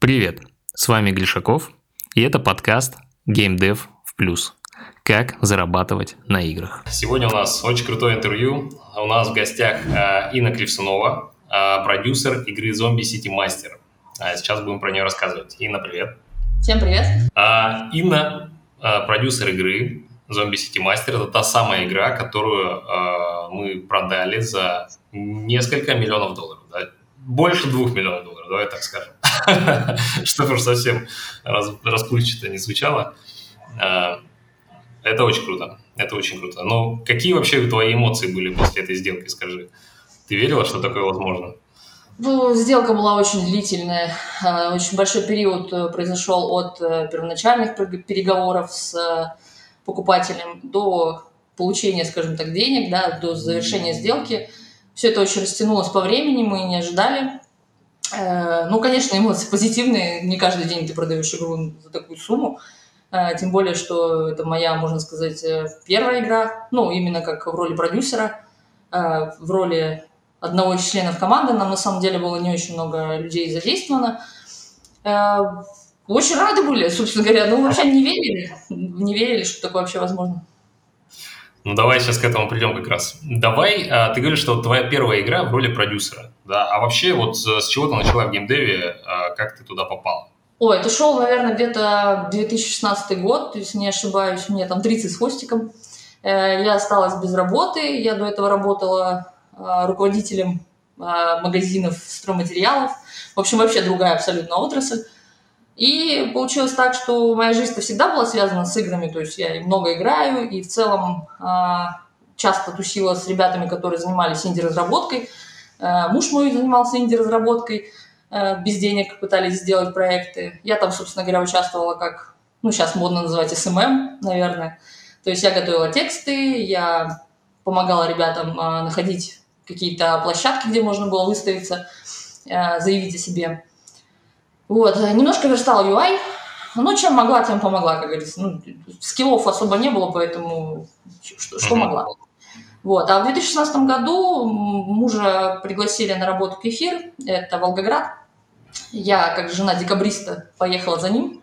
Привет, с вами Глишаков, и это подкаст Game Dev в плюс. Как зарабатывать на играх. Сегодня у нас очень крутое интервью. У нас в гостях э, Инна Кривсунова, э, продюсер игры Zombie City Master. А сейчас будем про нее рассказывать. Инна, привет. Всем привет. А, Инна, э, продюсер игры Zombie City Master. Это та самая игра, которую мы продали за несколько миллионов долларов. Да? Больше двух миллионов долларов, давай так скажем. Чтобы уж совсем расплывчато не звучало. Это очень круто. Это очень круто. Но какие вообще твои эмоции были после этой сделки, скажи? Ты верила, что такое возможно? Ну, сделка была очень длительная. А, очень большой период э, произошел от э, первоначальных переговоров с э, покупателем до получения, скажем так, денег, да, до завершения сделки. Все это очень растянулось по времени, мы не ожидали. Ну, конечно, эмоции позитивные. Не каждый день ты продаешь игру за такую сумму. А, тем более, что это моя, можно сказать, э, первая игра, ну, именно как в роли продюсера, в роли одного из членов команды. Нам на самом деле было не очень много людей задействовано. Очень рады были, собственно говоря. Ну, вообще не верили, не верили, что такое вообще возможно. Ну, давай сейчас к этому придем как раз. Давай, ты говоришь, что твоя первая игра в роли продюсера, да? А вообще вот с чего ты начала в геймдеве, как ты туда попала? Ой, это шел, наверное, где-то 2016 год, если не ошибаюсь, мне там 30 с хвостиком. Э, я осталась без работы, я до этого работала э, руководителем магазинов стройматериалов. В общем, вообще другая абсолютно отрасль. И получилось так, что моя жизнь всегда была связана с играми, то есть я много играю, и в целом часто тусила с ребятами, которые занимались инди-разработкой. Муж мой занимался инди-разработкой. Э, без денег пытались сделать проекты. Я там, собственно говоря, участвовала как, ну, сейчас модно называть SMM, наверное. То есть я готовила тексты, я помогала ребятам находить какие-то площадки, где можно было выставиться, заявить о себе. Вот, немножко верстала UI, ну, чем могла, тем помогла, как говорится. Ну, скиллов особо не было, поэтому что, что могла. Вот. А в 2016 году мужа пригласили на работу к эфир, это Волгоград. Я, как жена декабриста, поехала за ним.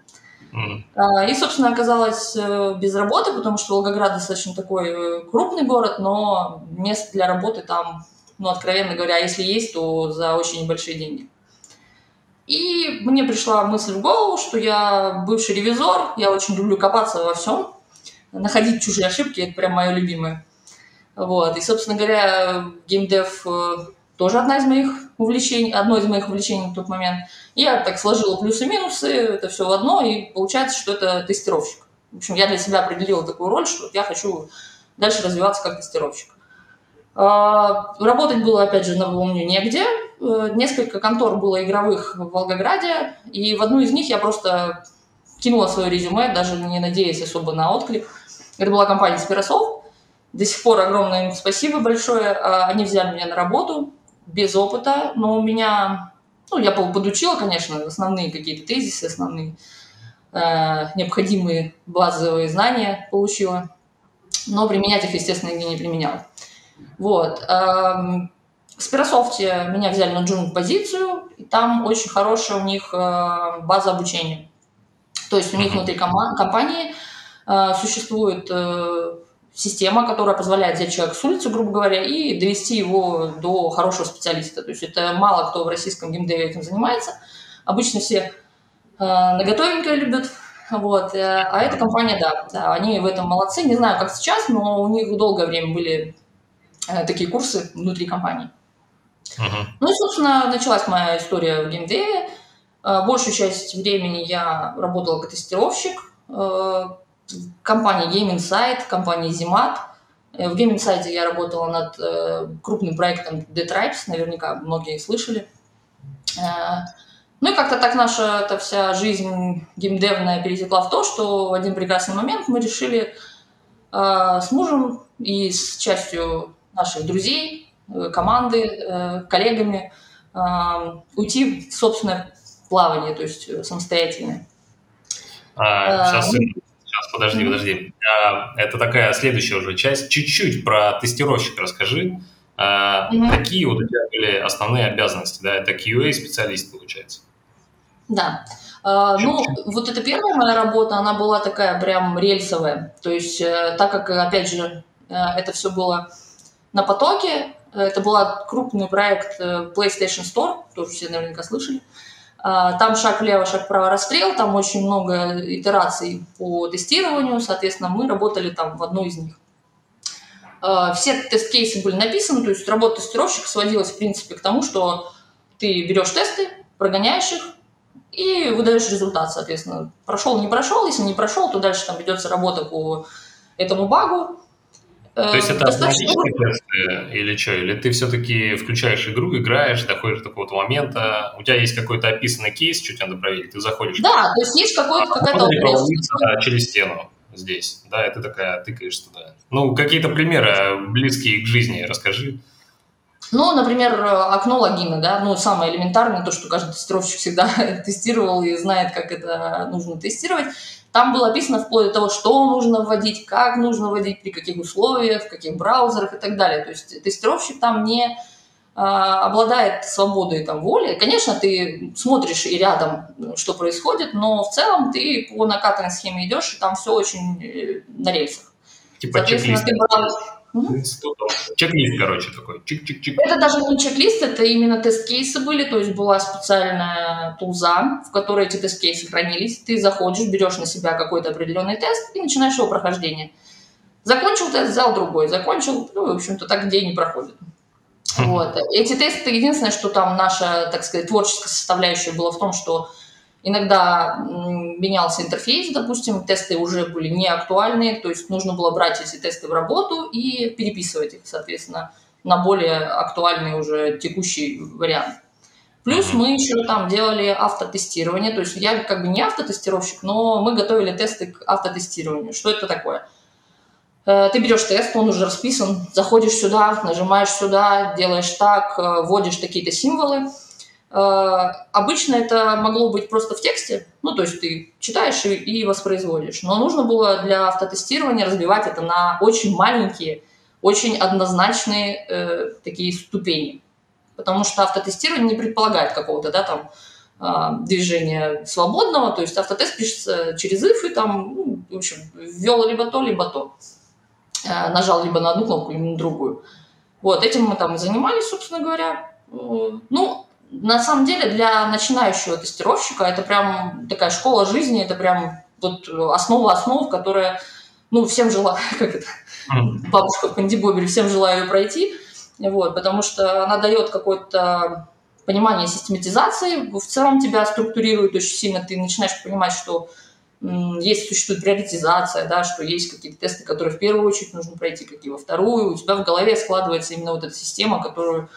Mm. И, собственно, оказалась э, без работы, потому что Волгоград достаточно такой э, крупный город, но мест для работы там, ну, откровенно говоря, если есть, то за очень небольшие деньги. И мне пришла мысль в голову, что я бывший ревизор, я очень люблю копаться во всем, находить чужие ошибки, это прям мое любимое. Вот. И, собственно говоря, геймдев э, тоже одна из моих увлечений, одно из моих увлечений в тот момент. Я так сложила плюсы-минусы, это все в одно, и получается, что это тестировщик. В общем, я для себя определила такую роль, что я хочу дальше развиваться как тестировщик. А, работать было, опять же, напомню, негде. Э, несколько контор было игровых в Волгограде, и в одну из них я просто кинула свое резюме, даже не надеясь особо на отклик. Это была компания Спиросов. До сих пор огромное им спасибо большое. А, они взяли меня на работу без опыта, но у меня, ну, я подучила, конечно, основные какие-то тезисы, основные э, необходимые базовые знания получила, но применять их, естественно, нигде не применяла. Вот. Эм, в Спирософте меня взяли на джун позицию, и там очень хорошая у них э, база обучения. То есть у них внутри компании э, существует э, система, которая позволяет взять человека с улицы, грубо говоря, и довести его до хорошего специалиста. То есть это мало кто в российском геймдеве этим занимается. Обычно все э, наготовенькое любят, вот. А эта компания, да, да, они в этом молодцы. Не знаю, как сейчас, но у них долгое время были такие курсы внутри компании. Uh-huh. Ну и, собственно, началась моя история в геймдеве. Э, большую часть времени я работала как тестировщик. Э, компании Game Insight, компании Zimat. Э, в Game Insight я работала над э, крупным проектом The Tribes, наверняка многие слышали. Э, ну и как-то так наша эта вся жизнь геймдевная перетекла в то, что в один прекрасный момент мы решили э, с мужем и с частью наших друзей, э, команды, э, коллегами э, уйти в собственное плавание, то есть э, самостоятельное. А, сейчас Сейчас, подожди, подожди. А, это такая следующая уже часть. Чуть-чуть про тестировщика расскажи. Mm-hmm. Какие вот у тебя были основные обязанности? Да, это QA-специалист, получается. Да. А, ну, вот эта первая моя работа, она была такая прям рельсовая. То есть, э, так как, опять же, э, это все было на потоке, это был крупный проект э, PlayStation Store, тоже все наверняка слышали. А, там шаг влево, шаг вправо расстрел, там очень много итераций по тестированию, соответственно, мы работали там в одной из них. А, все тест-кейсы были написаны, то есть работа тестировщика сводилась, в принципе, к тому, что ты берешь тесты, прогоняешь их и выдаешь результат, соответственно. Прошел, не прошел, если не прошел, то дальше там ведется работа по этому багу, то есть это автоматические тесты или что? Или ты все-таки включаешь игру, играешь, доходишь до какого-то момента, у тебя есть какой-то описанный кейс, что тебе надо проверить, ты заходишь. Да, то есть есть какой-то какая-то через стену здесь, да, и ты такая тыкаешь туда. Ну, какие-то примеры близкие к жизни расскажи. Ну, например, окно логина, да, ну, самое элементарное, то, что каждый тестировщик всегда тестировал и знает, как это нужно тестировать. Там было описано вплоть до того, что нужно вводить, как нужно вводить, при каких условиях, в каких браузерах и так далее. То есть тестировщик там не а, обладает свободой там, воли. Конечно, ты смотришь и рядом, что происходит, но в целом ты по накатанной схеме идешь, и там все очень э, на рельсах. Типа чек-лист. Ты брал институтом. Чек-лист, короче, такой. Чик-чик-чик. Это даже не чек-лист, это именно тест-кейсы были, то есть была специальная тулза, в которой эти тест-кейсы хранились. Ты заходишь, берешь на себя какой-то определенный тест и начинаешь его прохождение. Закончил тест, взял другой, закончил, ну, в общем-то, так день не проходит. Вот. Эти тесты, единственное, что там наша, так сказать, творческая составляющая была в том, что Иногда менялся интерфейс, допустим, тесты уже были не актуальные, то есть нужно было брать эти тесты в работу и переписывать их, соответственно, на более актуальный уже текущий вариант. Плюс мы еще там делали автотестирование, то есть я как бы не автотестировщик, но мы готовили тесты к автотестированию. Что это такое? Э, ты берешь тест, он уже расписан, заходишь сюда, нажимаешь сюда, делаешь так, э, вводишь какие-то символы, обычно это могло быть просто в тексте, ну, то есть ты читаешь и, и воспроизводишь. Но нужно было для автотестирования разбивать это на очень маленькие, очень однозначные э, такие ступени. Потому что автотестирование не предполагает какого-то, да, там, э, движения свободного, то есть автотест пишется через if и там, ну, в общем, ввел либо то, либо то. Э, нажал либо на одну кнопку, либо на другую. Вот, этим мы там и занимались, собственно говоря. Э, ну, на самом деле для начинающего тестировщика это прям такая школа жизни, это прям вот основа основ, которая, ну, всем желаю, как это, бабушка Панди Бобери, всем желаю ее пройти, вот, потому что она дает какое-то понимание систематизации, в целом тебя структурирует очень сильно, ты начинаешь понимать, что есть, существует приоритизация, да, что есть какие-то тесты, которые в первую очередь нужно пройти, какие во вторую, у тебя в голове складывается именно вот эта система, которую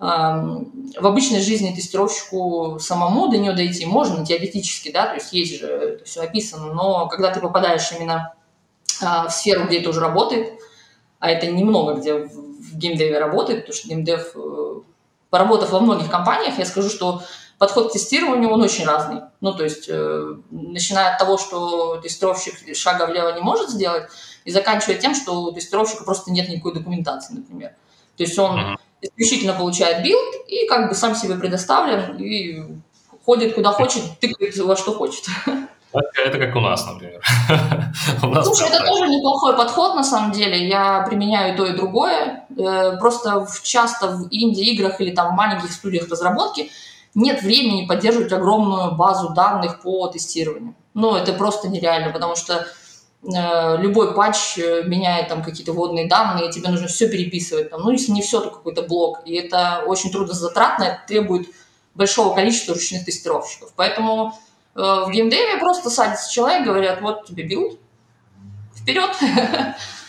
в обычной жизни тестировщику самому до нее дойти можно теоретически, да, то есть есть же это все описано, но когда ты попадаешь именно а, в сферу, где это уже работает, а это немного где в геймдеве работает, потому что геймдев, э, поработав во многих компаниях, я скажу, что подход к тестированию, он очень разный. Ну, то есть, э, начиная от того, что тестировщик шага влево не может сделать, и заканчивая тем, что у тестировщика просто нет никакой документации, например. То есть он исключительно получает билд и как бы сам себе предоставлен и ходит куда хочет, тыкает во что хочет. Это как у нас, например. у нас Слушай, это тоже неплохой подход, на самом деле. Я применяю то и другое. Э, просто часто в инди-играх или там в маленьких студиях разработки нет времени поддерживать огромную базу данных по тестированию. Ну, это просто нереально, потому что любой патч э, меняет там какие-то вводные данные, тебе нужно все переписывать, там, ну, если не все, то какой-то блок. И это очень трудно затратно, это требует большого количества ручных тестировщиков. Поэтому э, в геймдеве просто садится человек, говорят, вот тебе билд, вперед.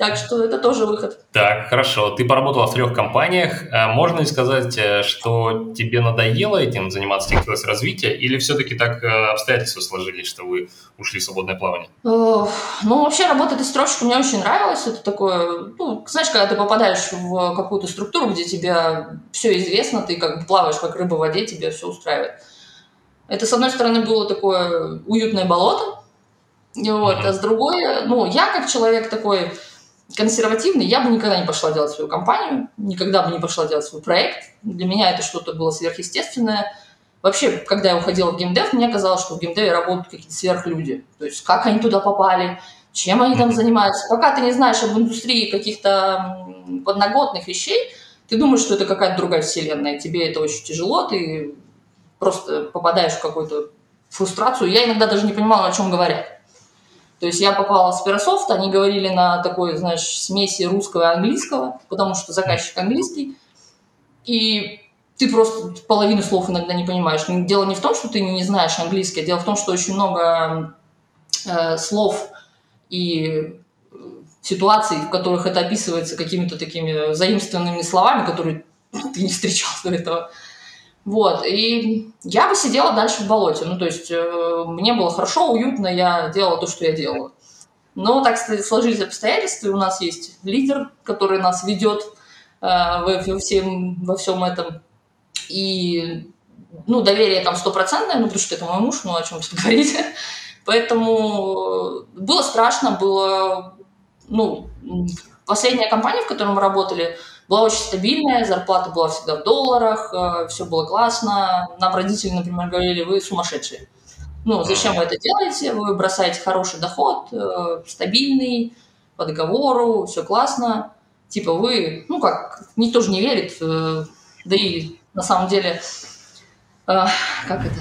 Так что это тоже выход. Так, хорошо. Ты поработала в трех компаниях. А можно ли сказать, э, что тебе надоело этим заниматься, тебе хотелось развития, или все-таки так э, обстоятельства сложились, что вы ушли в свободное плавание? Ну, вообще работа тестировщиком мне очень нравилась. Это такое, ну, знаешь, когда ты попадаешь в какую-то структуру, где тебе все известно, ты как бы плаваешь как рыба в воде, тебе все устраивает. Это, с одной стороны, было такое уютное болото, вот, mm-hmm. а с другой, ну, я как человек такой консервативный, я бы никогда не пошла делать свою компанию, никогда бы не пошла делать свой проект. Для меня это что-то было сверхъестественное. Вообще, когда я уходила в геймдев, мне казалось, что в геймдеве работают какие-то сверхлюди. То есть, как они туда попали, чем они там занимаются. Пока ты не знаешь об индустрии каких-то подноготных вещей, ты думаешь, что это какая-то другая вселенная, тебе это очень тяжело, ты просто попадаешь в какую-то фрустрацию. Я иногда даже не понимала, о чем говорят. То есть я попала в Спирософт, они говорили на такой, знаешь, смеси русского и английского, потому что заказчик английский, и ты просто половину слов иногда не понимаешь. Дело не в том, что ты не знаешь английский, а дело в том, что очень много э, слов и ситуаций, в которых это описывается какими-то такими заимствованными словами, которые ты не встречал до этого. Вот, и я бы сидела дальше в болоте. Ну, то есть э, мне было хорошо, уютно, я делала то, что я делала. Но так сложились обстоятельства, и у нас есть лидер, который нас ведет э, во, всем, во всем этом. И, ну, доверие там стопроцентное, ну, потому что это мой муж, ну, о чем тут говорить. Поэтому было страшно, было, ну, последняя компания, в которой мы работали, была очень стабильная, зарплата была всегда в долларах, э, все было классно. Нам родители, например, говорили, вы сумасшедшие. Ну, зачем вы это делаете? Вы бросаете хороший доход, э, стабильный, по договору, все классно. Типа вы, ну как, никто же не верит, э, да и на самом деле, как это,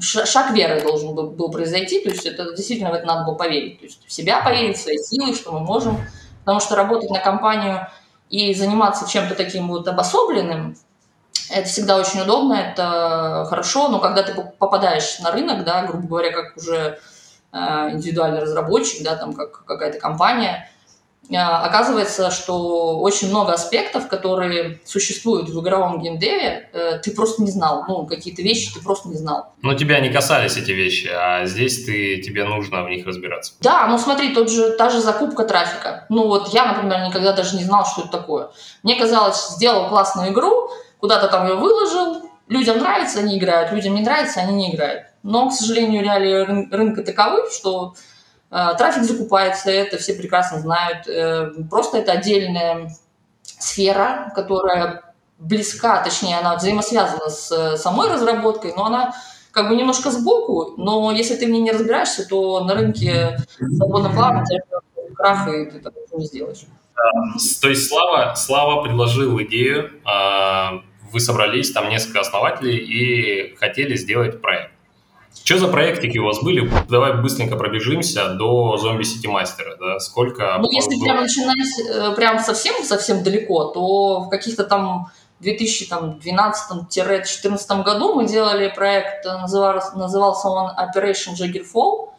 шаг веры должен был, был произойти, то есть это действительно в это надо было поверить, то есть в себя поверить, в свои силы, что мы можем, потому что работать на компанию – и заниматься чем-то таким вот обособленным, это всегда очень удобно, это хорошо, но когда ты попадаешь на рынок, да, грубо говоря, как уже э, индивидуальный разработчик, да, там как какая-то компания, оказывается, что очень много аспектов, которые существуют в игровом геймдеве, э, ты просто не знал. Ну, какие-то вещи ты просто не знал. Но тебя не касались эти вещи, а здесь ты, тебе нужно в них разбираться. Да, ну смотри, тот же, та же закупка трафика. Ну вот я, например, никогда даже не знал, что это такое. Мне казалось, сделал классную игру, куда-то там ее выложил, людям нравится, они играют, людям не нравится, они не играют. Но, к сожалению, реалии рынка таковы, что трафик закупается, это все прекрасно знают. Э, просто это отдельная сфера, которая близка, точнее, она взаимосвязана с э, самой разработкой, но она как бы немножко сбоку, но если ты в ней не разбираешься, то на рынке свободно плавно крах, и ты так не сделаешь. То есть Слава, Слава предложил идею, а, вы собрались, там несколько основателей и хотели сделать проект. Что за проектики у вас были? Давай быстренько пробежимся до зомби Сити Мастера. Да? Сколько? Ну, если было? прям начинать э, прям совсем-совсем далеко, то в каких-то там 2012-2014 году мы делали проект, назывался, назывался он Operation Jaggerfall.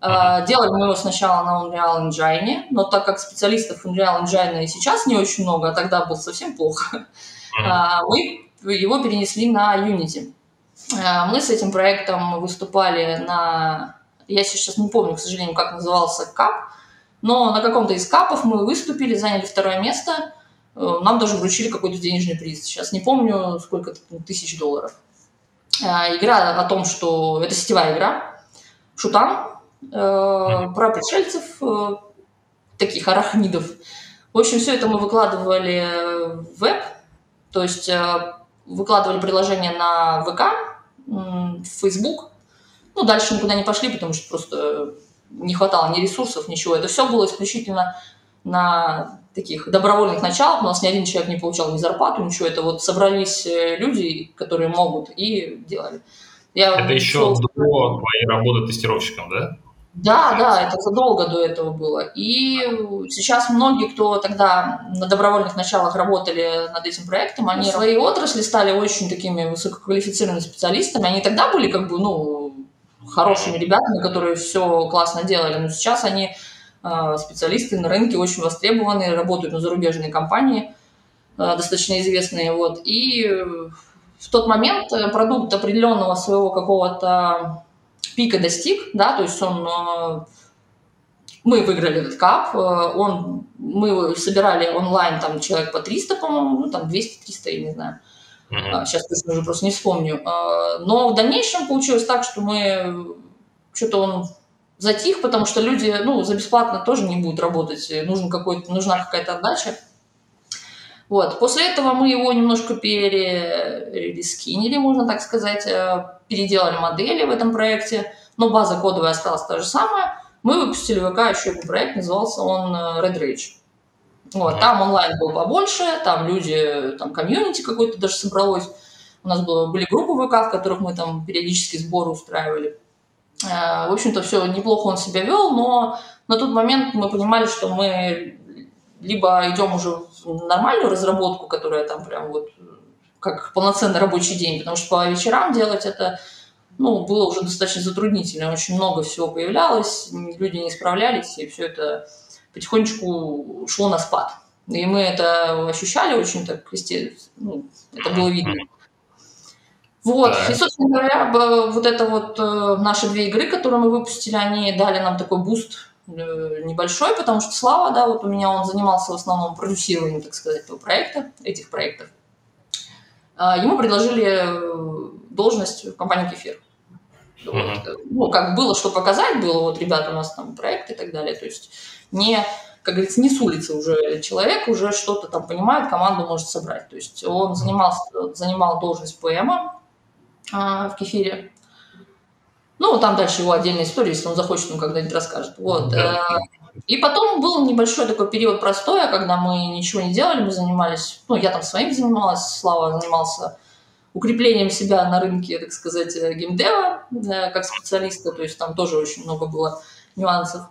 Uh-huh. Делали мы его сначала на Unreal Engine, но так как специалистов Unreal Engine и сейчас не очень много, а тогда было совсем плохо, uh-huh. мы его перенесли на Unity. Э, мы с этим проектом выступали на... Я сейчас не помню, к сожалению, как назывался КАП, но на каком-то из КАПов мы выступили, заняли второе место. Э, нам даже вручили какой-то денежный приз. Сейчас не помню, сколько тысяч долларов. Э, игра о том, что... Это сетевая игра. Шутан. Про пришельцев, таких арахнидов. В общем, все это мы выкладывали в веб. То есть выкладывали приложение на ВК, в Facebook. Ну, дальше никуда не пошли, потому что просто не хватало ни ресурсов, ничего. Это все было исключительно на таких добровольных началах. У нас ни один человек не получал ни зарплату, ничего. Это вот собрались э, люди, которые могут, и делали. Я это еще до твоей работы тестировщиком, да? Да, да, это задолго до этого было. И сейчас многие, кто тогда на добровольных началах работали над этим проектом, они в своей отрасли стали очень такими высококвалифицированными специалистами. Они тогда были как бы, ну, хорошими ребятами, которые все классно делали, но сейчас они э, специалисты на рынке очень востребованные, работают на зарубежные компании, э, достаточно известные, вот. И в тот момент продукт определенного своего какого-то пика достиг, да, то есть он, э, мы выиграли этот кап, э, он, мы собирали онлайн там человек по 300, по-моему, ну там 200-300, я не знаю. Uh-huh. Сейчас точно уже просто не вспомню. Э, но в дальнейшем получилось так, что мы что-то он затих, потому что люди, ну, за бесплатно тоже не будут работать, нужен какой-то, нужна какая-то отдача. Вот. После этого мы его немножко перескинили, можно так сказать, э, переделали модели в этом проекте, но база кодовая осталась та же самая. Мы выпустили в ВК еще один проект, назывался он э, Red Rage. Вот, там онлайн был побольше, там люди, там комьюнити какой-то даже собралось. У нас было, были группы ВК, в которых мы там периодически сборы устраивали. Э, в общем-то, все неплохо он себя вел, но на тот момент мы понимали, что мы либо идем уже в нормальную разработку, которая там прям вот как полноценный рабочий день, потому что по вечерам делать это ну, было уже достаточно затруднительно, очень много всего появлялось, люди не справлялись, и все это потихонечку шло на спад. И мы это ощущали очень так, ну, это было видно. Вот, да. и, собственно говоря, вот это вот э, наши две игры, которые мы выпустили, они дали нам такой буст небольшой, потому что Слава, да, вот у меня он занимался в основном продюсированием, так сказать, этого проекта, этих проектов. А, ему предложили э, должность в компании Кефир. Вот. Ну, как было что показать, было, вот, ребята, у нас там проект и так далее. То есть не, как говорится, не с улицы уже человек, уже что-то там понимает, команду может собрать. То есть он занимался, занимал должность ПМа а, в Кефире. Ну, там дальше его отдельная история, если он захочет, он когда-нибудь расскажет. Вот. Да. Э, и потом был небольшой такой период простоя, когда мы ничего не делали, мы занимались, ну, я там своим занималась, Слава занимался укреплением себя на рынке, так сказать, э, геймдева э, как специалиста, то есть там тоже очень много было нюансов.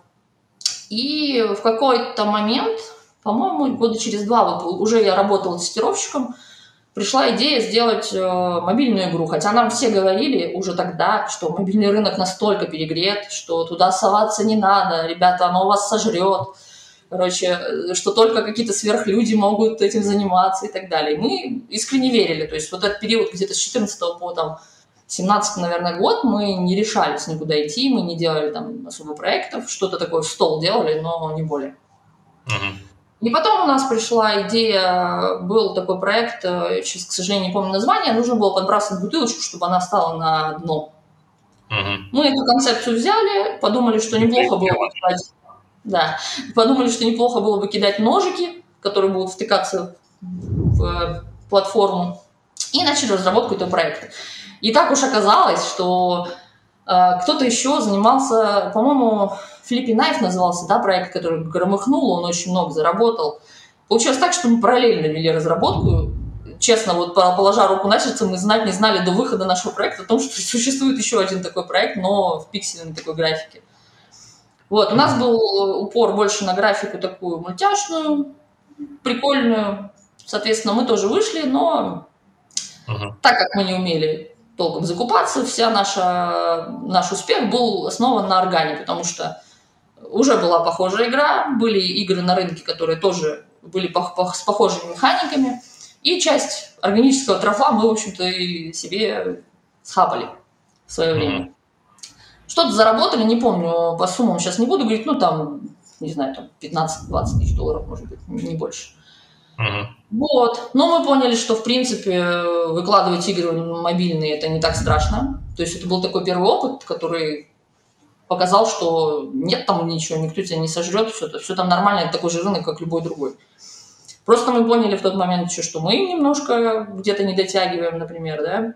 И в какой-то момент, по-моему, года через два, вот уже я работала тестировщиком, пришла идея сделать э, мобильную игру. Хотя нам все говорили уже тогда, что мобильный рынок настолько перегрет, что туда соваться не надо, ребята, оно вас сожрет. Короче, э, что только какие-то сверхлюди могут этим заниматься и так далее. Мы искренне верили. То есть вот этот период где-то с 14 по там, 17 наверное, год мы не решались никуда идти, мы не делали там особо проектов, что-то такое в стол делали, но не более. Uh-huh. И потом у нас пришла идея, был такой проект, э, сейчас, к сожалению, не помню название, нужно было подбрасывать бутылочку, чтобы она стала на дно. Угу. Мы эту концепцию взяли, подумали, что неплохо было бы кидать, да, подумали, что неплохо было бы кидать ножики, которые будут втыкаться в платформу, и начали разработку этого проекта. И так уж оказалось, что э, кто-то еще занимался, по-моему, Флиппи Найф назывался, да, проект, который громыхнул, он очень много заработал. Получилось так, что мы параллельно вели разработку. Честно, вот положа руку на сердце, мы знать не знали до выхода нашего проекта о том, что существует еще один такой проект, но в пиксельной такой графике. Вот, у нас был упор больше на графику такую мультяшную, прикольную. Соответственно, мы тоже вышли, но uh-huh. так как мы не умели толком закупаться, вся наша, наш успех был основан на органе, потому что уже была похожая игра, были игры на рынке, которые тоже были с похожими механиками, и часть органического трофа мы, в общем-то, и себе схапали в свое время. Что-то заработали, не помню, по суммам сейчас не буду говорить, ну, там, не знаю, там 15-20 тысяч долларов, может быть, не больше. Uh-huh. Вот. Но мы поняли, что, в принципе, выкладывать игры мобильные – это не так страшно. То есть это был такой первый опыт, который показал, что нет там ничего, никто тебя не сожрет, все, все там нормально, это такой же рынок, как любой другой. Просто мы поняли в тот момент еще, что мы немножко где-то не дотягиваем, например, да.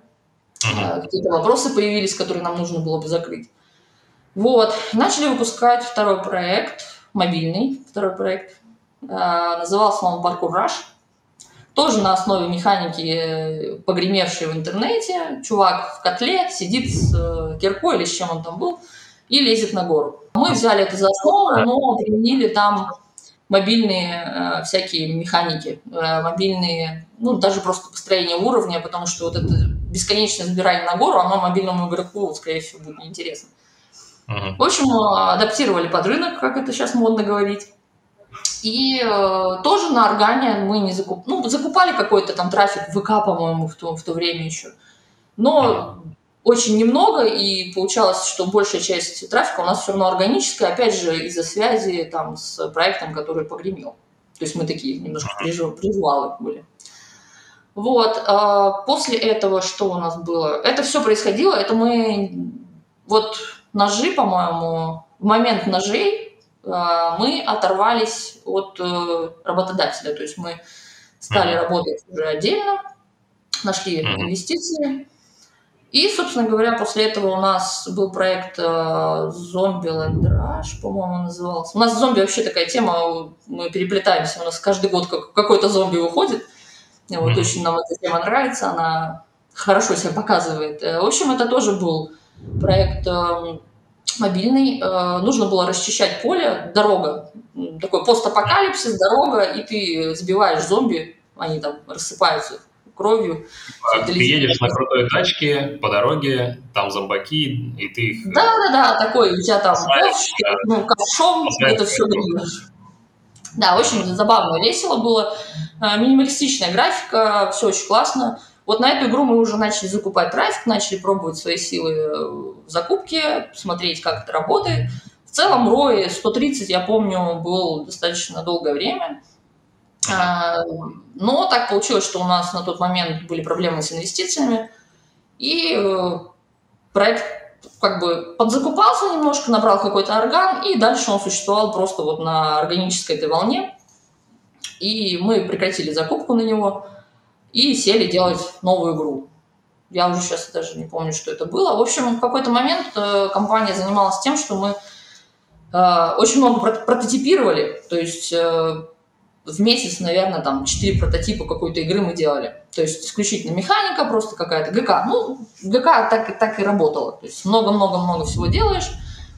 Uh-huh. Какие-то вопросы появились, которые нам нужно было бы закрыть. Вот. Начали выпускать второй проект, мобильный второй проект. А, назывался он Parkour Rush. Тоже на основе механики, э, погремевшей в интернете. Чувак в котле сидит с э, киркой или с чем он там был – и лезет на гору. Мы взяли это за основу, но применили там мобильные э, всякие механики, э, мобильные, ну, даже просто построение уровня, потому что вот это бесконечное забирание на гору, оно мобильному игроку, скорее всего, будет неинтересно. Uh-huh. В общем, адаптировали под рынок, как это сейчас модно говорить. И э, тоже на органе мы не закуп... ну, закупали какой-то там трафик в ВК, по-моему, в то, в то время еще. Но очень немного, и получалось, что большая часть трафика у нас все равно органическая, опять же, из-за связи там, с проектом, который погремел. То есть мы такие немножко приживалы были. Вот. А после этого что у нас было? Это все происходило, это мы... Вот ножи, по-моему, в момент ножей а, мы оторвались от э, работодателя. То есть мы стали mm-hmm. работать уже отдельно, нашли mm-hmm. инвестиции. И, собственно говоря, после этого у нас был проект э, «Зомби Лэндраж», по-моему, назывался. У нас зомби вообще такая тема, мы переплетаемся, у нас каждый год какой-то зомби выходит. Вот mm-hmm. очень нам эта тема нравится, она хорошо себя показывает. Э, в общем, это тоже был проект э, мобильный. Э, нужно было расчищать поле, дорога, такой постапокалипсис, дорога, и ты сбиваешь зомби, они там рассыпаются кровью. А, ты едешь на крутой тачке по дороге, там зомбаки, и ты их... Да-да-да, такой, у тебя там ковш, да. ну, ковшом, это все грибешь. Да, очень забавно, весело было. Минималистичная графика, все очень классно. Вот на эту игру мы уже начали закупать трафик, начали пробовать свои силы в закупке, смотреть, как это работает. В целом, ROI 130, я помню, был достаточно долгое время. А, но так получилось, что у нас на тот момент были проблемы с инвестициями, и э, проект как бы подзакупался немножко, набрал какой-то орган, и дальше он существовал просто вот на органической этой волне. И мы прекратили закупку на него – и сели делать новую игру. Я уже сейчас даже не помню, что это было. В общем, в какой-то момент э, компания занималась тем, что мы э, очень много прототипировали, то есть в месяц, наверное, там 4 прототипа какой-то игры мы делали. То есть исключительно механика, просто какая-то ГК. Ну, ГК так, так и работало. То есть много-много-много всего делаешь,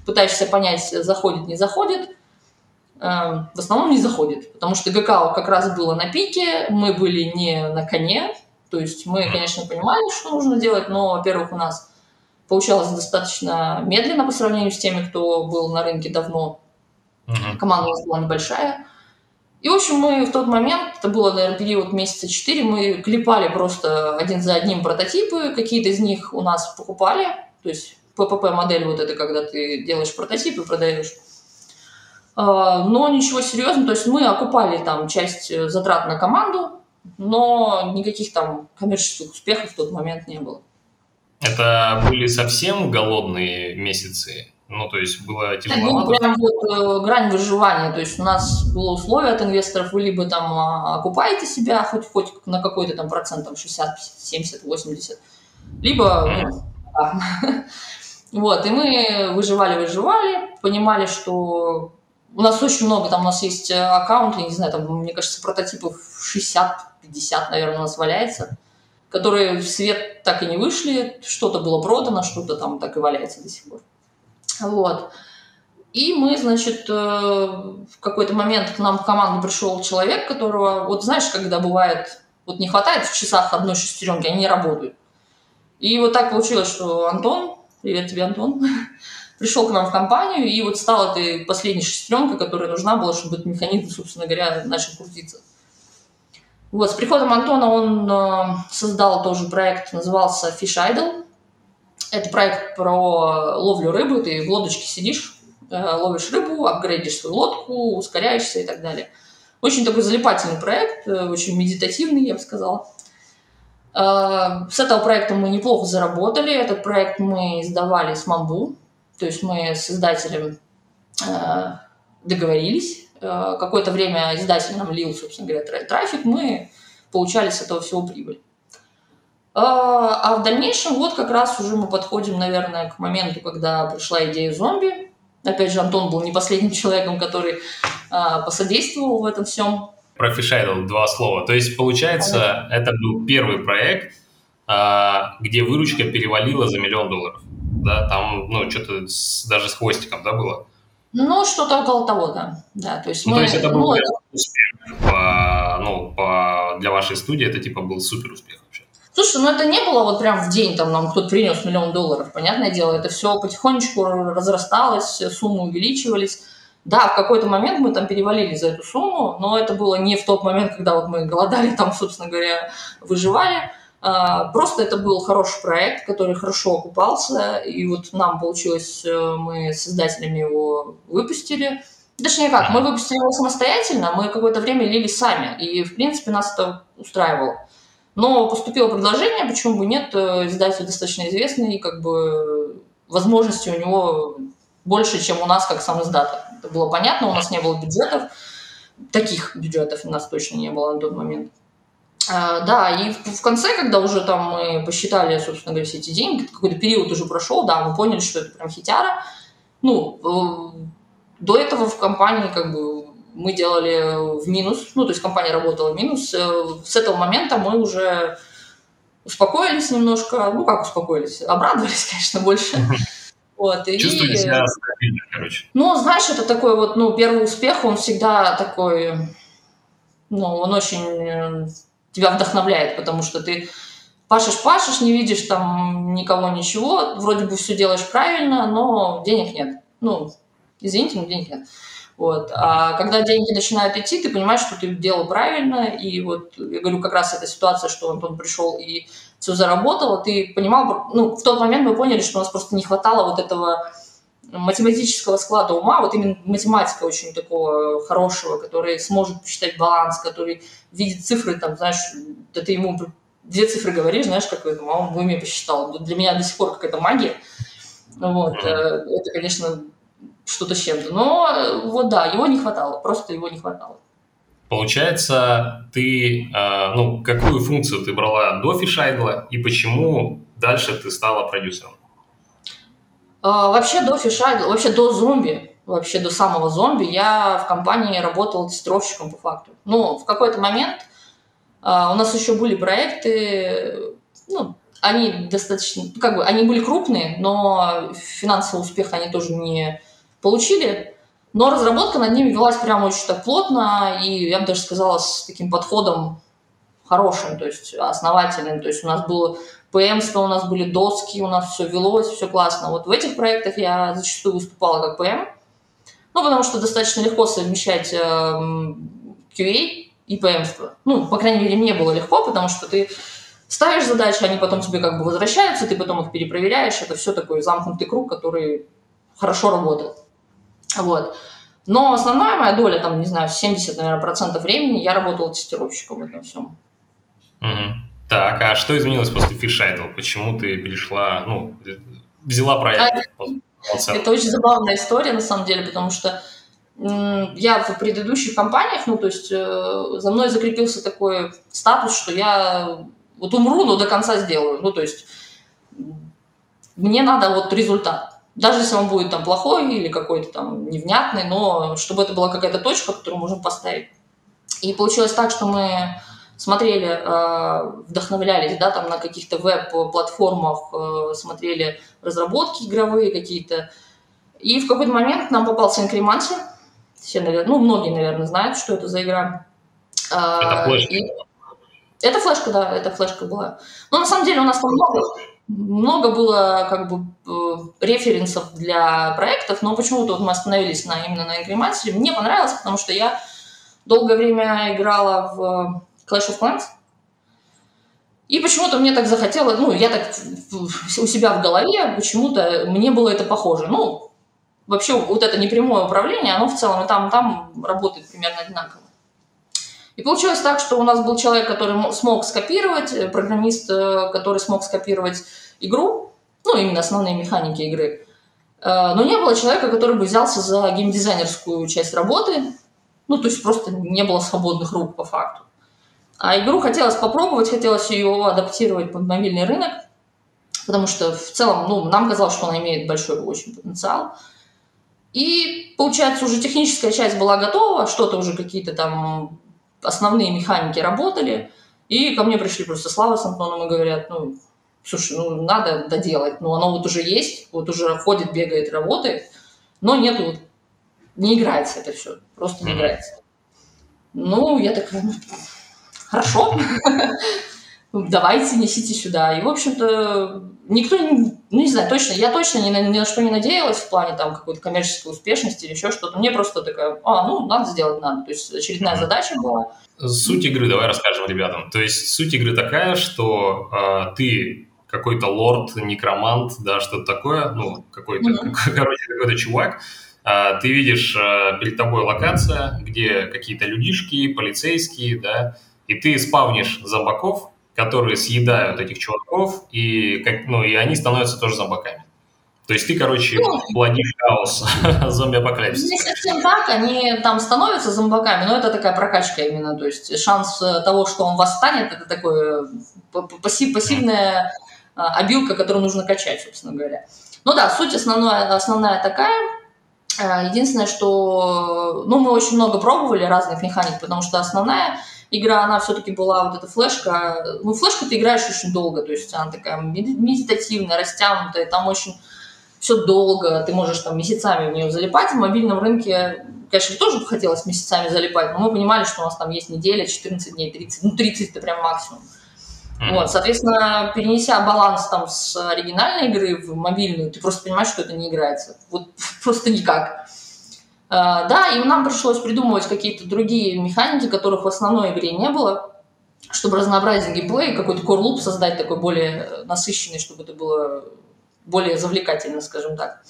пытаешься понять, заходит, не заходит. Эм, в основном не заходит, потому что ГК как раз было на пике, мы были не на коне, то есть мы, конечно, понимали, что нужно делать, но, во-первых, у нас получалось достаточно медленно по сравнению с теми, кто был на рынке давно. Команда у нас была небольшая. И, в общем, мы в тот момент, это было, наверное, период месяца 4, мы клепали просто один за одним прототипы, какие-то из них у нас покупали, то есть ППП-модель вот это, когда ты делаешь прототипы, продаешь. А, но ничего серьезного, то есть мы окупали там часть э, затрат на команду, но никаких там коммерческих успехов в тот момент не было. Это были совсем голодные месяцы? Ну, то есть было тяжело. Ну, прям вот э, грань выживания. То есть у нас было условие от инвесторов, вы либо там а, окупаете себя хоть, хоть на какой-то там процент, там 60, 70, 80, либо, mm. ну, да. Вот, и мы выживали-выживали, понимали, что у нас очень много, там у нас есть э, аккаунты, не знаю, там, мне кажется, прототипов 60-50, наверное, у нас валяется, которые в свет так и не вышли, что-то было продано, что-то там так и валяется до сих пор. Вот. И мы, значит, э, в какой-то момент к нам в команду пришел человек, которого, вот знаешь, когда бывает, вот не хватает в часах одной шестеренки, они не работают. И вот так получилось, что Антон, привет тебе, Антон, пришел к нам в компанию, и вот стала этой последней шестеренкой, которая нужна была, чтобы этот механизм, собственно говоря, начал крутиться. Вот, с приходом Антона он э, создал тоже проект, назывался Fish Idol. Это проект про ловлю рыбы, ты в лодочке сидишь, э, ловишь рыбу, апгрейдишь свою лодку, ускоряешься и так далее. Очень такой залипательный проект, э, очень медитативный, я бы сказала. Э, с этого проекта мы неплохо заработали. Этот проект мы издавали с Мамбу. То есть мы с издателем договорились. Какое-то время издатель нам лил, собственно говоря, трафик, мы получали с этого всего прибыль. Э, а в дальнейшем вот как раз уже мы подходим, наверное, к моменту, когда пришла идея зомби. Опять же, Антон был не последним человеком, который э, посодействовал в этом всем. Про Fish два слова. То есть, получается, а, это был первый проект, э, где выручка перевалила за миллион долларов да, там, ну, что-то даже с хвостиком, да, было? Ну, что-то около того, да. да то, есть ну, мы, то есть это был ну, успех по, ну, по, для вашей студии, это типа был супер успех вообще. Слушай, ну это не было вот прям в день, там нам кто-то принес миллион долларов, понятное дело, это все потихонечку разрасталось, суммы увеличивались. Да, в какой-то момент мы там перевалили за эту сумму, но это было не в тот момент, когда вот мы голодали, там, собственно говоря, выживали. А, просто это был хороший проект, который хорошо окупался, и вот нам получилось, э, мы с издателями его выпустили. Точнее как, мы выпустили его самостоятельно, мы какое-то время лили сами, и, в принципе, нас это устраивало. Но поступило предложение, почему бы нет, э, издатель достаточно известный, и как бы возможности у него больше, чем у нас, как сам издатель. Это было понятно, у нас не было бюджетов, таких бюджетов у нас точно не было на тот момент. А, да, и в конце, когда уже там мы посчитали, собственно говоря, все эти деньги, какой-то период уже прошел, да, мы поняли, что это прям хитяра. Ну, э, до этого в компании как бы мы делали в минус, ну, то есть компания работала в минус. Э, с этого момента мы уже успокоились немножко, ну, как успокоились, обрадовались, конечно, больше. Вот, и... Чувствуете себя стабильно, короче. Ну, знаешь, это такой вот, ну, первый успех, он всегда такой, ну, он очень э, тебя вдохновляет, потому что ты пашешь, пашешь, не видишь там никого, ничего, вроде бы все делаешь правильно, но денег нет. Ну, извините, но денег нет. Вот. А когда деньги начинают идти, ты понимаешь, что ты делал правильно, и вот я говорю, как раз эта ситуация, что Антон пришел и все заработал, ты понимал, ну, в тот момент мы поняли, что у нас просто не хватало вот этого математического склада ума, вот именно математика очень такого хорошего, который сможет посчитать баланс, который видит цифры, там, знаешь, да ты ему две цифры говоришь, знаешь, как это, а он в уме посчитал. Для меня до сих пор какая-то магия. Вот, mm-hmm. это, конечно, что-то с чем-то. Но э, вот да, его не хватало, просто его не хватало. Получается, ты, э, ну, какую функцию ты брала до фишайдла и почему дальше ты стала продюсером? А, вообще до фишайдла, вообще до зомби, вообще до самого зомби я в компании работал тестировщиком по факту. Но в какой-то момент а, у нас еще были проекты, ну, они достаточно, как бы, они были крупные, но финансовый успех они тоже не получили, но разработка над ними велась прямо очень так плотно, и я бы даже сказала, с таким подходом хорошим, то есть основательным. То есть у нас было ПМ, у нас были доски, у нас все велось, все классно. Вот в этих проектах я зачастую выступала как ПМ, ну, потому что достаточно легко совмещать э, QA и ПМ. Ну, по крайней мере, мне было легко, потому что ты ставишь задачи, они потом тебе как бы возвращаются, ты потом их перепроверяешь. Это все такой замкнутый круг, который хорошо работает. Вот. Но основная моя доля, там, не знаю, 70, наверное, процентов времени я работала тестировщиком в этом всем. Угу. Так, а что изменилось после фишайдл? Почему ты перешла, ну, взяла проект? А, это очень забавная история, на самом деле, потому что я в предыдущих компаниях, ну, то есть э, за мной закрепился такой статус, что я вот умру, но до конца сделаю. Ну, то есть мне надо вот результат. Даже если он будет там плохой или какой-то там невнятный, но чтобы это была какая-то точка, которую можем поставить. И получилось так, что мы смотрели, э, вдохновлялись, да, там на каких-то веб-платформах, э, смотрели разработки игровые какие-то. И в какой-то момент нам попался Инкреманси. Все, наверное, ну, многие, наверное, знают, что это за игра. Это флешка. И... Это флешка, да, это флешка была. Но на самом деле у нас там много много было как бы э, референсов для проектов, но почему-то вот мы остановились на, именно на Angry Monster. Мне понравилось, потому что я долгое время играла в Clash of Clans, и почему-то мне так захотелось, ну, я так у себя в голове, почему-то мне было это похоже. Ну, вообще вот это непрямое управление, оно в целом и там, и там работает примерно одинаково. И получилось так, что у нас был человек, который смог скопировать, э, программист, э, который смог скопировать игру, ну, именно основные механики игры. Э, но не было человека, который бы взялся за геймдизайнерскую часть работы, ну, то есть просто не было свободных рук по факту. А игру хотелось попробовать, хотелось ее адаптировать под мобильный рынок, потому что в целом, ну, нам казалось, что она имеет большой очень потенциал. И, получается, уже техническая часть была готова, что-то уже какие-то там основные механики работали, и ко мне пришли просто Слава с Антоном и говорят, ну, слушай, ну, надо доделать, ну, оно вот уже есть, вот уже ходит, бегает, работает, но нету, вот, не играется это все, просто не играется. Ну, я такая, ну, хорошо, давайте, несите сюда. И, в общем-то, никто, ну, не знаю, точно, я точно ни на, ни на что не надеялась в плане там какой-то коммерческой успешности или еще что-то. Мне просто такая, а, ну, надо сделать, надо. То есть очередная задача была. Суть игры, давай расскажем ребятам. То есть суть игры такая, что э, ты какой-то лорд, некромант, да, что-то такое, ну, какой-то, mm-hmm. короче, какой-то чувак, э, ты видишь э, перед тобой локация, где какие-то людишки, полицейские, да, и ты спавнишь зомбаков, которые съедают этих чуваков, и, как, ну, и они становятся тоже зомбаками. То есть ты, короче, ну, плодишь хаос зомби-апокалипсис. Не совсем так, они там становятся зомбаками, но это такая прокачка именно. То есть шанс э, того, что он восстанет, это такое пассив, пассивная а, обилка, которую нужно качать, собственно говоря. Ну да, суть основная, основная такая. Э, единственное, что ну, мы очень много пробовали разных механик, потому что основная игра, она все-таки была вот эта флешка. Ну, флешку ты играешь очень долго, то есть она такая медитативная, растянутая, там очень все долго, ты можешь там месяцами в нее залипать. В мобильном рынке, конечно, тоже хотелось месяцами залипать, но мы понимали, что у нас там есть неделя, 14 дней, 30, ну 30 это прям максимум. Mm-hmm. Вот, соответственно, перенеся баланс там с оригинальной игры в мобильную, ты просто понимаешь, что это не играется. Вот просто никак. Uh, да, и нам пришлось придумывать какие-то другие механики, которых в основной игре не было, чтобы разнообразить геймплей, какой-то loop создать такой более насыщенный, чтобы это было более завлекательно, скажем так.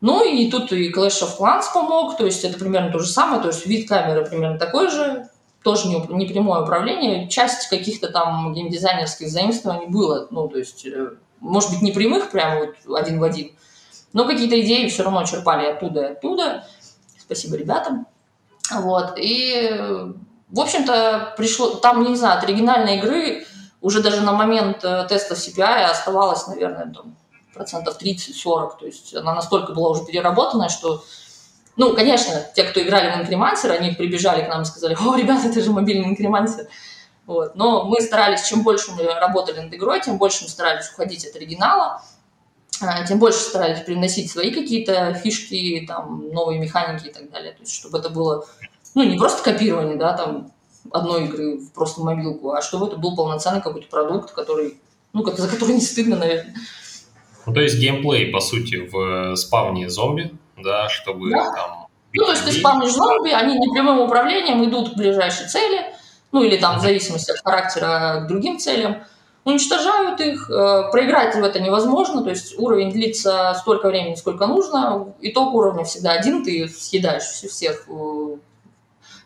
Ну и тут и Clash of Clans помог, то есть это примерно то же самое, то есть вид камеры примерно такой же, тоже не, не прямое управление, часть каких-то там геймдизайнерских заимствований было, ну то есть, э, может быть, не прямых прямо вот один в один, но какие-то идеи все равно черпали оттуда и оттуда. Спасибо ребятам. Вот, и, в общем-то, пришло, там, не знаю, от оригинальной игры уже даже на момент э, теста CPI оставалось, наверное, там, процентов 30-40. То есть она настолько была уже переработанная, что ну, конечно, те, кто играли в инкремансер, они прибежали к нам и сказали, о, ребята, это же мобильный инкремансер. Вот. Но мы старались, чем больше мы работали над игрой, тем больше мы старались уходить от оригинала, тем больше старались приносить свои какие-то фишки, там, новые механики и так далее. То есть, чтобы это было, ну, не просто копирование, да, там, одной игры в просто мобилку, а чтобы это был полноценный какой-то продукт, который, ну, за который не стыдно, наверное. Ну, то есть геймплей, по сути, в э, спавне зомби, да, чтобы да. там... Ну, то есть ты спавнишь зомби, они непрямым управлением идут к ближайшей цели, ну, или там в зависимости от характера к другим целям, уничтожают их, э, проиграть в это невозможно, то есть уровень длится столько времени, сколько нужно, итог уровня всегда один, ты съедаешь всех э,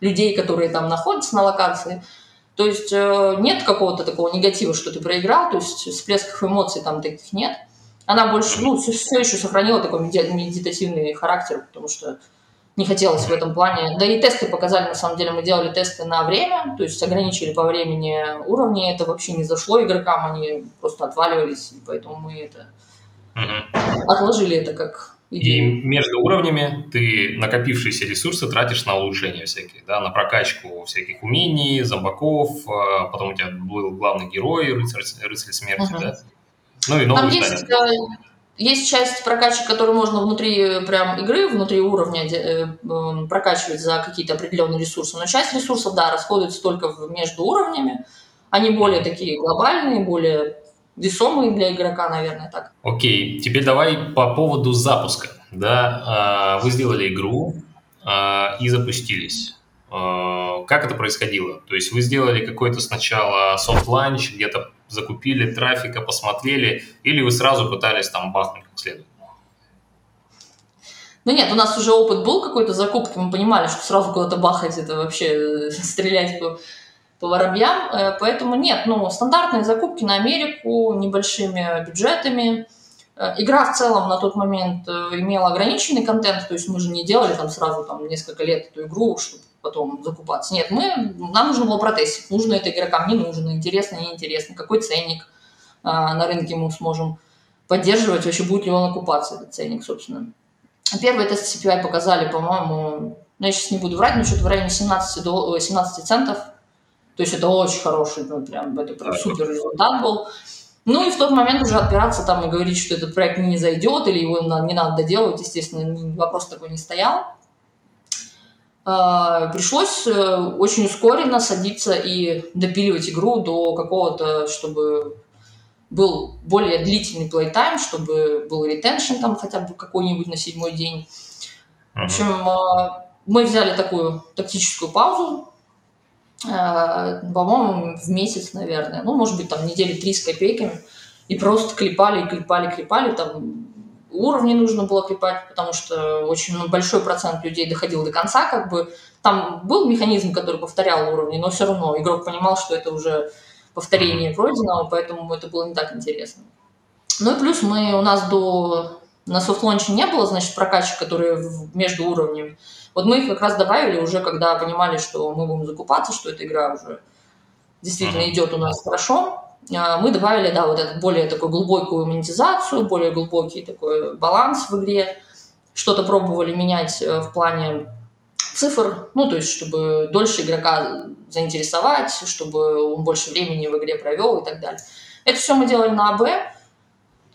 людей, которые там находятся на локации, то есть нет какого-то такого негатива, что ты проиграл, то есть всплесков эмоций там таких нет. Она больше, ну, все, все еще сохранила такой медитативный характер, потому что не хотелось в этом плане. Да и тесты показали, на самом деле, мы делали тесты на время, то есть ограничили по времени уровни, это вообще не зашло игрокам, они просто отваливались, и поэтому мы это угу. отложили это как идею. И между уровнями ты накопившиеся ресурсы тратишь на улучшение всякие, да, на прокачку всяких умений, зомбаков, а потом у тебя был главный герой, рыцарь, рыцарь смерти, угу. да, ну и новые Там есть, э, есть часть прокачек, которую можно внутри э, прям игры, внутри уровня э, прокачивать за какие-то определенные ресурсы. Но часть ресурсов, да, расходуется только между уровнями. Они более такие глобальные, более весомые для игрока, наверное, так. Окей, теперь давай по поводу запуска. Да, а, вы сделали игру а, и запустились. А, как это происходило? То есть вы сделали какой-то сначала soft launch, где-то закупили трафика, посмотрели, или вы сразу пытались там бахнуть как следует? Ну нет, у нас уже опыт был какой-то закупки, мы понимали, что сразу куда-то бахать, это вообще э, стрелять по, по воробьям, э, поэтому нет, ну, стандартные закупки на Америку, небольшими бюджетами, э, Игра в целом на тот момент имела ограниченный контент, то есть мы же не делали там сразу там несколько лет эту игру, чтобы потом закупаться. Нет, мы, нам нужно было протестить, нужно это игрокам, не нужно, интересно, неинтересно, какой ценник а, на рынке мы сможем поддерживать, вообще будет ли он окупаться, этот ценник, собственно. Первый тест CPI показали, по-моему, ну, я сейчас не буду врать, но что-то в районе 17, до, 17 центов. То есть это очень хороший, ну, прям, это прям супер результат был. Ну и в тот момент уже отпираться там и говорить, что этот проект не зайдет или его не надо доделывать, естественно, вопрос такой не стоял. А, пришлось э, очень ускоренно садиться и допиливать игру до какого-то, чтобы был более длительный плейтайм, чтобы был ретеншн там хотя бы какой-нибудь на седьмой день. В общем, а, мы взяли такую тактическую паузу, по-моему, в месяц, наверное, ну, может быть, там недели три с копейками, и просто клепали, клепали, клепали, там уровни нужно было клепать, потому что очень ну, большой процент людей доходил до конца, как бы там был механизм, который повторял уровни, но все равно игрок понимал, что это уже повторение пройденного, поэтому это было не так интересно. Ну и плюс мы, у нас до на софтлонче не было, значит, прокачек, которые между уровнями. Вот мы их как раз добавили уже, когда понимали, что мы будем закупаться, что эта игра уже действительно mm-hmm. идет у нас хорошо. А, мы добавили, да, вот эту более такую глубокую монетизацию, более глубокий такой баланс в игре. Что-то пробовали менять э, в плане цифр, ну, то есть, чтобы дольше игрока заинтересовать, чтобы он больше времени в игре провел и так далее. Это все мы делали на АБ,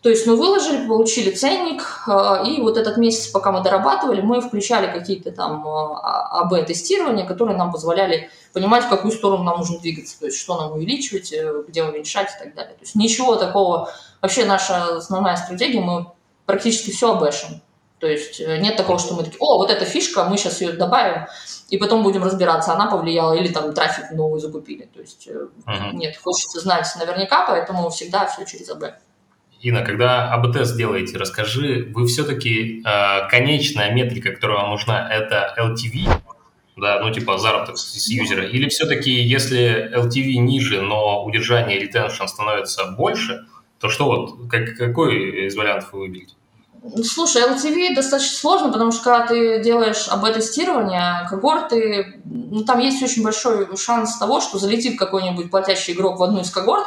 то есть мы выложили, получили ценник, э, и вот этот месяц, пока мы дорабатывали, мы включали какие-то там э, АБ-тестирования, которые нам позволяли понимать, в какую сторону нам нужно двигаться, то есть что нам увеличивать, э, где уменьшать и так далее. То есть ничего такого, вообще наша основная стратегия, мы практически все обэшим. То есть нет такого, что мы такие, о, вот эта фишка, мы сейчас ее добавим, и потом будем разбираться, она повлияла или там трафик новый закупили. То есть uh-huh. нет, хочется знать наверняка, поэтому всегда все через АБ. Ина, когда АБ-тест делаете, расскажи, вы все-таки э, конечная метрика, которая вам нужна, это LTV, да, ну типа заработок с юзера, или все-таки если LTV ниже, но удержание и ретеншн становится больше, то что вот, как, какой из вариантов вы выберете? Слушай, LTV достаточно сложно, потому что когда ты делаешь АБ-тестирование, когорты, ну, там есть очень большой шанс того, что залетит какой-нибудь платящий игрок в одну из когорт,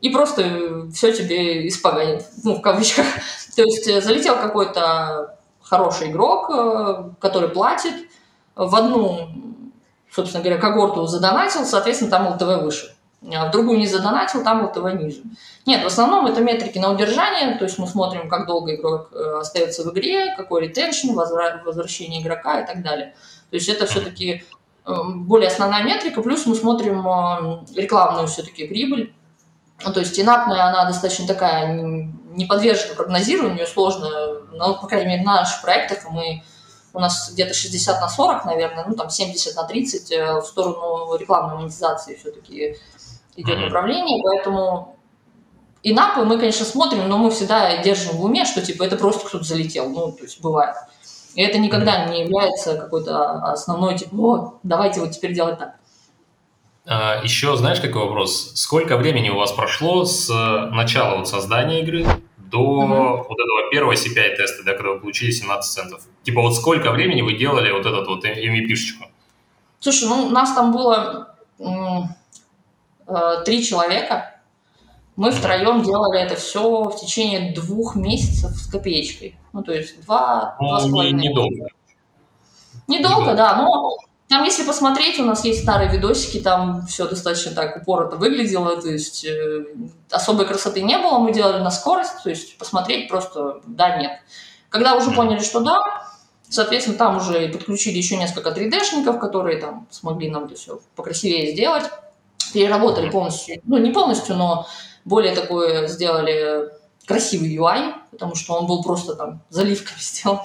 и просто все тебе испоганит, ну, в кавычках. То есть э, залетел какой-то хороший игрок, э, который платит, в одну, собственно говоря, когорту задонатил, соответственно, там ЛТВ выше. А в другую не задонатил, там ЛТВ ниже. Нет, в основном это метрики на удержание, то есть мы смотрим, как долго игрок э, остается в игре, какой ретеншн, возвращение игрока и так далее. То есть это все-таки более основная метрика, плюс мы смотрим рекламную все-таки прибыль, ну, то есть инапная, она достаточно такая, не подвержена прогнозированию, сложно, но, по крайней мере, на наших проектах мы у нас где-то 60 на 40, наверное, ну, там 70 на 30 э, в сторону рекламной монетизации все-таки идет mm-hmm. направление, поэтому инапы мы, конечно, смотрим, но мы всегда держим в уме, что, типа, это просто кто-то залетел, ну, то есть бывает. И это никогда не является какой-то основной, типа, о, давайте вот теперь делать так. А, Еще знаешь, какой вопрос? Сколько времени у вас прошло с начала вот создания игры до mm-hmm. вот этого первого CPI-теста, да, когда вы получили 17 центов? Типа вот сколько времени вы делали вот этот вот MVP-шечку? Слушай, ну у нас там было э, три человека. Мы втроем делали это все в течение двух месяцев с копеечкой. Ну, то есть два, ну, два с половиной. Недолго. Недолго, недолго, да, но там, если посмотреть, у нас есть старые видосики, там все достаточно так упорото выглядело, то есть э, особой красоты не было, мы делали на скорость, то есть посмотреть просто да, нет. Когда уже поняли, что да, соответственно, там уже подключили еще несколько 3D-шников, которые там смогли нам это все покрасивее сделать, переработали полностью, ну не полностью, но более такое сделали красивый UI, потому что он был просто там заливками сделан.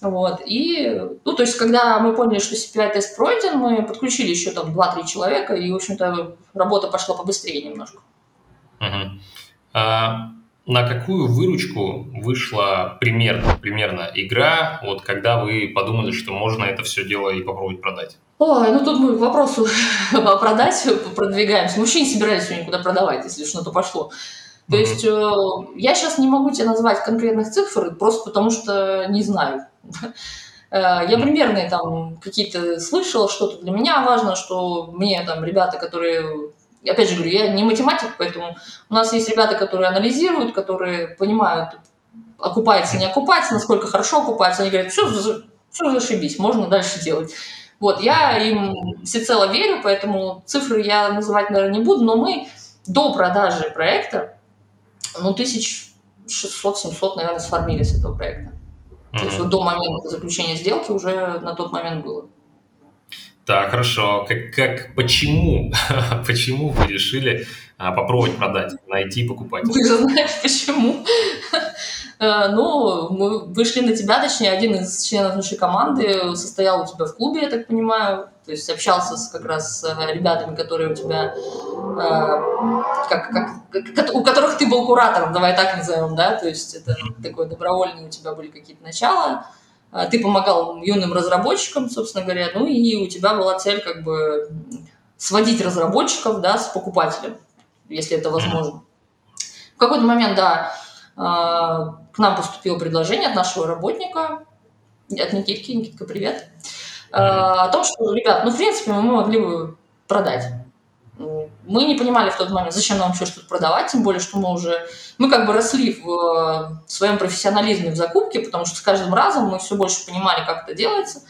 Вот. И, ну, то есть, когда мы поняли, что CPI-тест пройден, мы подключили еще там 2-3 человека, и, в общем-то, работа пошла побыстрее немножко. Угу. А на какую выручку вышла примерно, примерно игра, вот когда вы подумали, что можно это все дело и попробовать продать? Ой, ну тут мы к вопросу продать продвигаемся. Мы вообще не собирались ее никуда продавать, если что то пошло. То mm-hmm. есть э, я сейчас не могу тебе назвать конкретных цифр, просто потому что не знаю. Э, я примерные там какие-то слышала что-то. Для меня важно, что мне там ребята, которые... Опять же говорю, я не математик, поэтому у нас есть ребята, которые анализируют, которые понимают, окупается, не окупается, насколько хорошо окупается. Они говорят, все, все зашибись, можно дальше делать. Вот, я им всецело верю, поэтому цифры я называть, наверное, не буду, но мы до продажи проекта, ну, тысяч 600-700, наверное, сформили с этого проекта. Mm-hmm. То есть вот до момента заключения сделки уже на тот момент было. Так, хорошо. Как, как, почему, почему вы решили а, попробовать продать, найти покупателя? Вы же знаете, почему. Э, ну, мы вышли на тебя, точнее, один из членов нашей команды состоял у тебя в клубе, я так понимаю, то есть общался с, как раз с э, ребятами, которые у тебя, э, как, как, как, у которых ты был куратором, давай так назовем, да, то есть это такое добровольное у тебя были какие-то начала, ты помогал юным разработчикам, собственно говоря, ну и у тебя была цель как бы сводить разработчиков, да, с покупателем, если это возможно. В какой-то момент, да, к нам поступило предложение от нашего работника, от Никитки, Никитка, привет, о том, что, ребят, ну, в принципе, мы могли бы продать. Мы не понимали в тот момент, зачем нам вообще что-то продавать, тем более, что мы уже, мы как бы росли в, своем профессионализме в закупке, потому что с каждым разом мы все больше понимали, как это делается,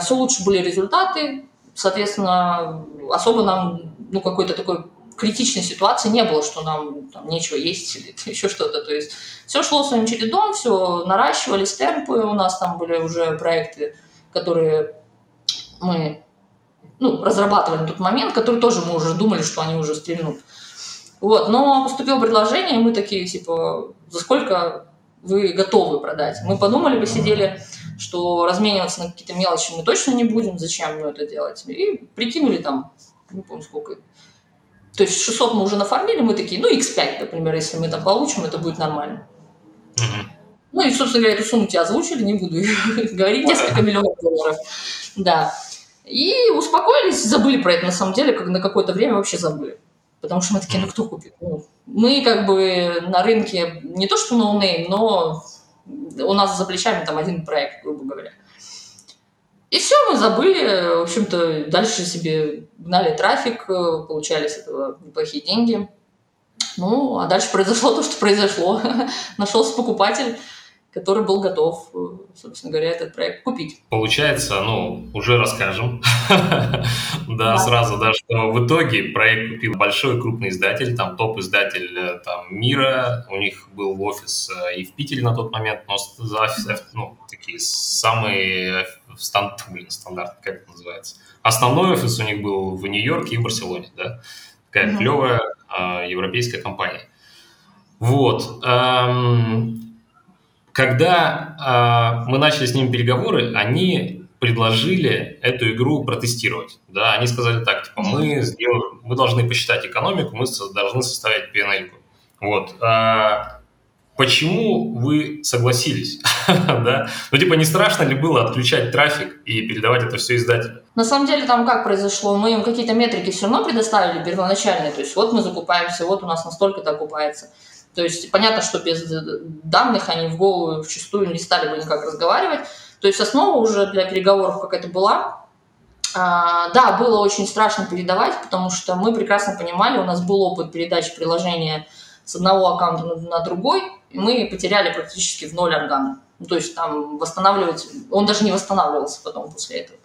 все лучше были результаты, соответственно, особо нам, ну, какой-то такой критичной ситуации не было, что нам там, нечего есть или еще что-то. То есть все шло своим чередом, все наращивались темпы, у нас там были уже проекты, которые мы ну, разрабатывали на тот момент, которые тоже мы уже думали, что они уже стрельнут. Вот, но поступило предложение, и мы такие, типа, за сколько вы готовы продать? Мы подумали, посидели, что размениваться на какие-то мелочи мы точно не будем, зачем мы это делать? И прикинули там, не помню сколько, то есть 600 мы уже нафармили, мы такие, ну, x5, например, если мы там получим, это будет нормально. Mm-hmm. Ну и, собственно говоря, эту сумму тебе озвучили, не буду говорить, несколько миллионов долларов. Да. И успокоились, забыли про это на самом деле, как на какое-то время вообще забыли. Потому что мы такие, ну кто купит? Ну, мы как бы на рынке не то что ноунейм, но у нас за плечами там один проект, грубо говоря. И все, мы забыли, в общем-то, дальше себе гнали трафик, получали с этого неплохие деньги. Ну, а дальше произошло то, что произошло. Нашелся покупатель, который был готов, собственно говоря, этот проект купить. Получается, ну, уже расскажем. Да, сразу, да, что в итоге проект купил большой крупный издатель, там топ-издатель э, там, мира, у них был офис э, и в Питере на тот момент, но ну, такие самые стандарт, блин, стандарт, как это называется. Основной офис у них был в Нью-Йорке и в Барселоне, да. Такая клевая э, европейская компания. Вот. Эм, когда э, мы начали с ними переговоры, они предложили эту игру протестировать. Да, они сказали так, типа, мы сделаем, мы должны посчитать экономику, мы должны составить PNL. Вот. Э, почему вы согласились? да? Ну, типа, не страшно ли было отключать трафик и передавать это все издателю? На самом деле, там как произошло? Мы им какие-то метрики все равно предоставили первоначальные. То есть, вот мы закупаемся, вот у нас настолько-то окупается. То есть, понятно, что без данных они в голову вчастую не стали бы никак разговаривать. То есть, основа уже для переговоров какая-то была. А, да, было очень страшно передавать, потому что мы прекрасно понимали, у нас был опыт передачи приложения с одного аккаунта на, другой, и мы потеряли практически в ноль органа. Ну, то есть там восстанавливать, он даже не восстанавливался потом после этого.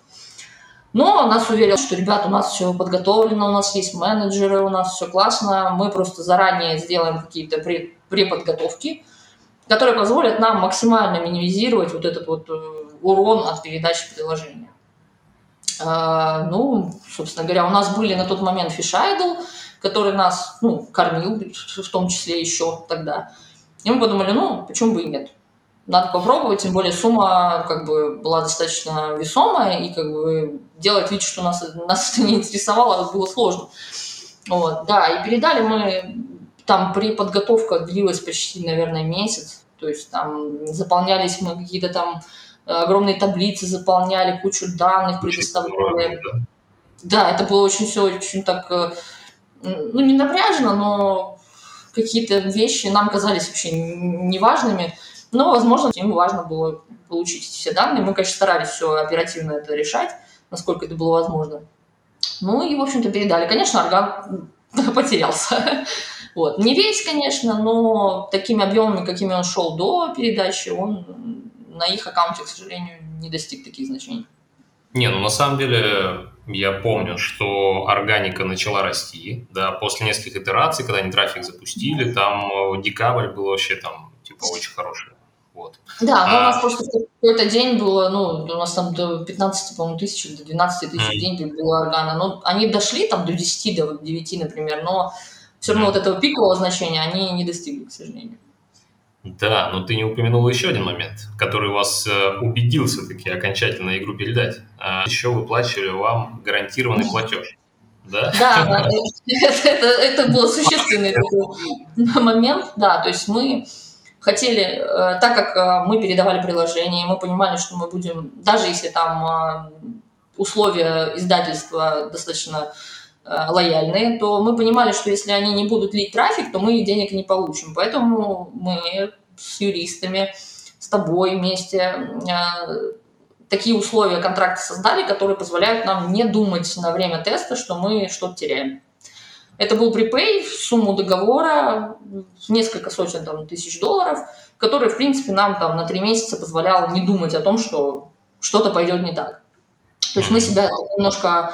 Но нас уверил, что, ребят, у нас все подготовлено, у нас есть менеджеры, у нас все классно, мы просто заранее сделаем какие-то преподготовки, которые позволят нам максимально минимизировать вот этот вот э, урон от передачи приложения. А, ну, собственно говоря, у нас были на тот момент Fish который нас ну, кормил, в том числе еще тогда. И мы подумали, ну, почему бы и нет. Надо попробовать, тем более сумма как бы была достаточно весомая, и как бы делать вид, что нас, нас это не интересовало, было сложно. Вот, да, и передали мы, там при подготовка длилась почти, наверное, месяц, то есть там заполнялись мы какие-то там огромные таблицы, заполняли кучу данных, предоставляли. Да, это было очень все очень так, э, ну, не напряжно, но какие-то вещи нам казались вообще неважными, но, возможно, им важно было получить все данные. Мы, конечно, старались все оперативно это решать, насколько это было возможно. Ну и, в общем-то, передали. Конечно, орган потерялся. Вот. Не весь, конечно, но такими объемами, какими он шел до передачи, он на их аккаунте, к сожалению, не достиг таких значений. Не, ну на самом деле я помню, что органика начала расти, да, после нескольких итераций, когда они трафик запустили, там э, декабрь был вообще там, типа, очень хороший. Вот. Да, но а... у нас просто какой-то день было, ну, у нас там до 15, по-моему, тысяч, до 12 тысяч mm. в день было органа. Но они дошли там до 10, до 9, например, но все равно mm. вот этого пикового значения они не достигли, к сожалению. Да, но ты не упомянул еще один момент, который вас э, убедил все-таки окончательно игру передать. А еще выплачивали вам гарантированный платеж. Да, да это, это, это был существенный такой момент, да, то есть мы хотели, э, так как э, мы передавали приложение, мы понимали, что мы будем, даже если там условия издательства достаточно Э, лояльные, то мы понимали, что если они не будут лить трафик, то мы денег не получим. Поэтому мы с юристами, с тобой вместе э, такие условия контракта создали, которые позволяют нам не думать на время теста, что мы что-то теряем. Это был припей в сумму договора в несколько сотен там, тысяч долларов, который, в принципе, нам там на три месяца позволял не думать о том, что что-то пойдет не так. То есть мы себя немножко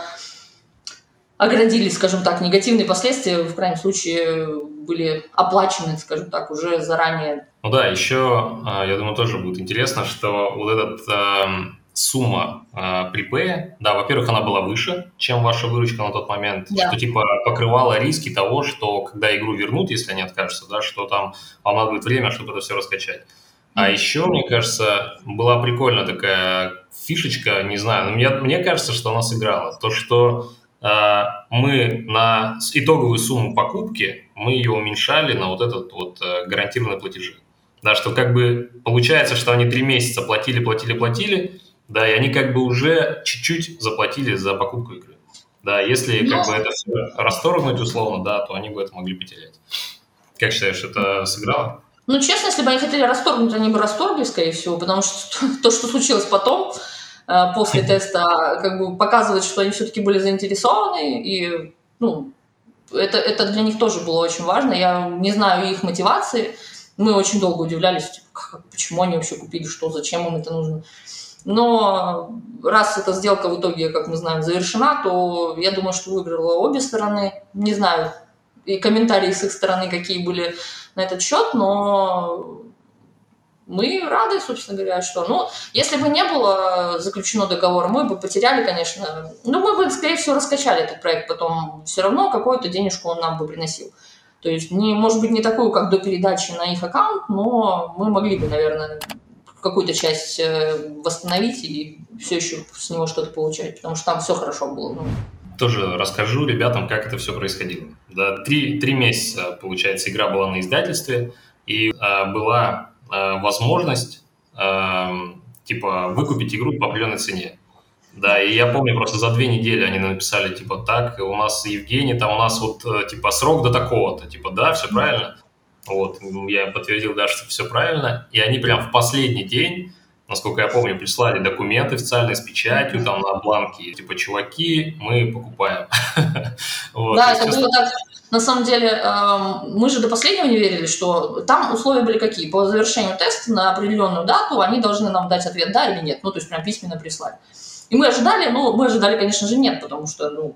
оградили, скажем так, негативные последствия, в крайнем случае, были оплачены, скажем так, уже заранее. Ну да, еще, а, я думаю, тоже будет интересно, что вот этот эм, сумма э, припея, да, во-первых, она была выше, чем ваша выручка на тот момент, да. что типа покрывала риски того, что когда игру вернут, если они откажутся, да, что там вам надо будет время, чтобы это все раскачать. А еще, мне кажется, была прикольная такая фишечка, не знаю, но мне, мне кажется, что она сыграла. То, что э, мы на итоговую сумму покупки, мы ее уменьшали на вот этот вот э, гарантированный платежи. Да, что как бы получается, что они три месяца платили, платили, платили, да, и они как бы уже чуть-чуть заплатили за покупку игры. Да, если как бы это все расторгнуть условно, да, то они бы это могли потерять. Как считаешь, это сыграло? Ну, честно, если бы они хотели расторгнуть, они бы расторгли, скорее всего, потому что то, что случилось потом, э, после теста, как бы показывает, что они все-таки были заинтересованы, и, ну, это, это для них тоже было очень важно. Я не знаю их мотивации. Мы очень долго удивлялись, типа, как, почему они вообще купили, что, зачем им это нужно. Но раз эта сделка в итоге, как мы знаем, завершена, то я думаю, что выиграла обе стороны. Не знаю, и комментарии с их стороны какие были на этот счет, но мы рады, собственно говоря, что... Ну, если бы не было заключено договор, мы бы потеряли, конечно... Ну, мы бы, скорее всего, раскачали этот проект потом. Все равно какую-то денежку он нам бы приносил. То есть, не, может быть, не такую, как до передачи на их аккаунт, но мы могли бы, наверное, какую-то часть э, восстановить и все еще с него что-то получать, потому что там все хорошо было. Ну. Тоже расскажу ребятам, как это все происходило. Да, три, три месяца, получается, игра была на издательстве, и а, была а, возможность а, типа выкупить игру по определенной цене. Да, и я помню, просто за две недели они написали, типа, так, у нас Евгений, там у нас вот, э, типа, срок до такого-то, типа, да, все правильно. Вот, я подтвердил, да, что все правильно. И они прям в последний день, насколько я помню, прислали документы официальные с печатью, там на бланке, типа, чуваки, мы покупаем. Да, это было так. На самом деле, эм, мы же до последнего не верили, что там условия были какие. По завершению теста на определенную дату они должны нам дать ответ «да» или «нет». Ну, то есть прям письменно прислать. И мы ожидали, ну, мы ожидали, конечно же, нет, потому что, ну,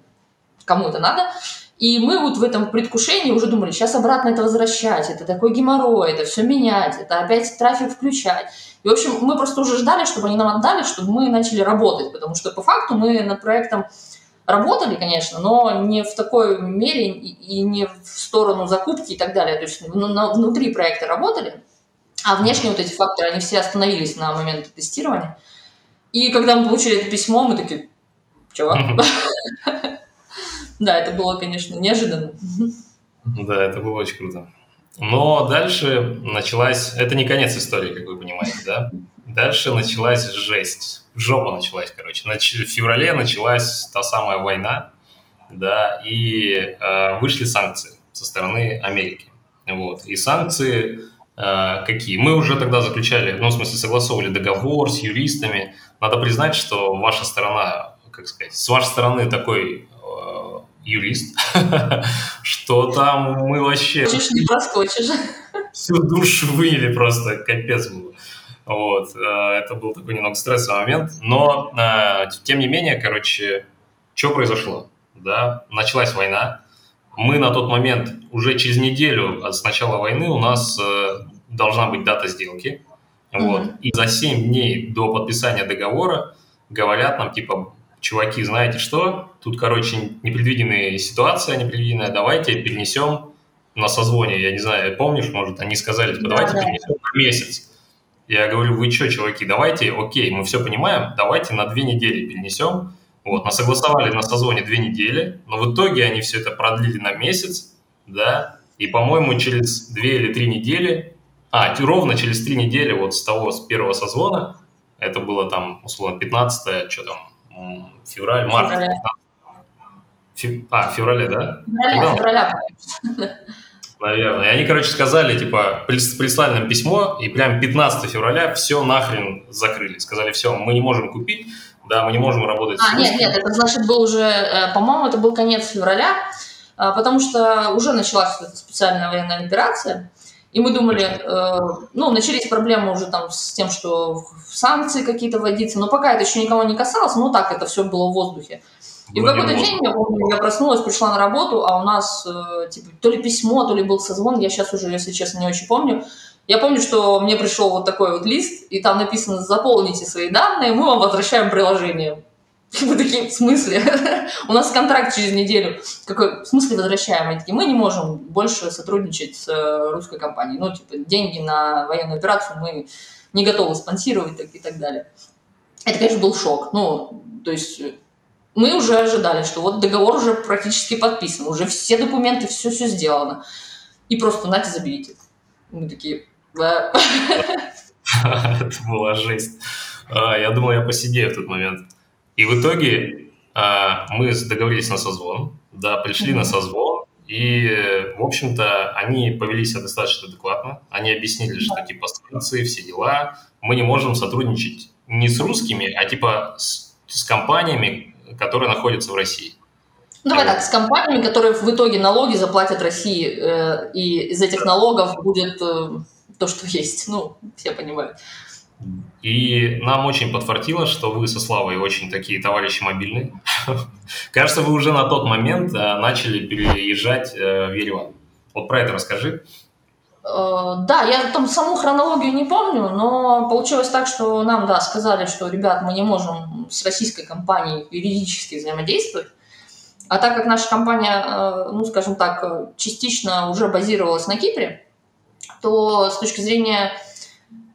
кому это надо. И мы вот в этом предвкушении уже думали, сейчас обратно это возвращать, это такой геморрой, это все менять, это опять трафик включать. И, в общем, мы просто уже ждали, чтобы они нам отдали, чтобы мы начали работать, потому что по факту мы над проектом работали, конечно, но не в такой мере и не в сторону закупки и так далее. То есть внутри проекта работали, а внешние вот эти факторы, они все остановились на момент тестирования. И когда мы получили это письмо, мы такие, чувак, Да, это было, конечно, неожиданно. Да, это было очень круто. Но дальше началась... Это не конец истории, как вы понимаете, да? Дальше началась жесть. Жопа началась, короче. В феврале началась та самая война, да, и э, вышли санкции со стороны Америки. Вот. И санкции э, какие? Мы уже тогда заключали, ну, в смысле, согласовывали договор с юристами. Надо признать, что ваша сторона, как сказать, с вашей стороны такой юрист, что там мы вообще... Чуть не проскочишь. Всю душу выняли просто, капец было. Вот, э, это был такой немного стрессовый момент, но э, тем не менее, короче, что произошло? Да, началась война. Мы на тот момент уже через неделю с начала войны у нас э, должна быть дата сделки. Вот. И за 7 дней до подписания договора говорят нам, типа, чуваки, знаете что, тут, короче, непредвиденная ситуация, непредвиденная, давайте перенесем на созвоне, я не знаю, помнишь, может, они сказали, типа, давайте да, перенесем на месяц. Я говорю, вы что, чуваки, давайте, окей, мы все понимаем, давайте на две недели перенесем. Вот, нас согласовали на созвоне две недели, но в итоге они все это продлили на месяц, да, и, по-моему, через две или три недели, а, ровно через три недели вот с того, с первого созвона, это было там, условно, 15 что там, февраль, март. Февраля. Фев... А, в феврале, да? Февраля, февраля. Наверное. И они, короче, сказали, типа, прислали нам письмо, и прям 15 февраля все нахрен закрыли. Сказали, все, мы не можем купить, да, мы не можем работать а, нет, нет, это значит был уже, э, по-моему, это был конец февраля, а, потому что уже началась специальная военная операция, и мы думали, э, ну, начались проблемы уже там с тем, что санкции какие-то вводиться, но пока это еще никого не касалось, ну, так это все было в воздухе. И в какой-то день, я помню, я проснулась, пришла на работу, а у нас, э, типа, то ли письмо, то ли был созвон, я сейчас уже, если честно, не очень помню. Я помню, что мне пришел вот такой вот лист, и там написано «Заполните свои данные, мы вам возвращаем приложение». Мы такие, в смысле? У нас контракт через неделю. Какой, в смысле возвращаем? Они такие, мы не можем больше сотрудничать с э, русской компанией. Ну, типа, деньги на военную операцию мы не готовы спонсировать так, и так далее. Это, конечно, был шок. Ну, то есть мы уже ожидали, что вот договор уже практически подписан, уже все документы, все-все сделано. И просто нате, заберите. Мы такие, да. Это была жесть. А, я думал, я посидею в тот момент. И в итоге а, мы договорились на созвон, да, пришли на созвон, и, в общем-то, они повели себя достаточно адекватно. Они объяснили, что типа санкции, все дела. Мы не можем сотрудничать не с русскими, а типа с, с компаниями, которые находятся в России. Ну, давай так, с компаниями, которые в итоге налоги заплатят России, э, и из этих налогов будет э, то, что есть. Ну, все понимают. И нам очень подфартило, что вы со Славой очень такие товарищи мобильные. Кажется, вы уже на тот момент э, начали переезжать э, в Ереван. Вот про это расскажи. Э, да, я там саму хронологию не помню, но получилось так, что нам, да, сказали, что, ребят, мы не можем с российской компанией юридически взаимодействовать. А так как наша компания, ну, скажем так, частично уже базировалась на Кипре, то с точки зрения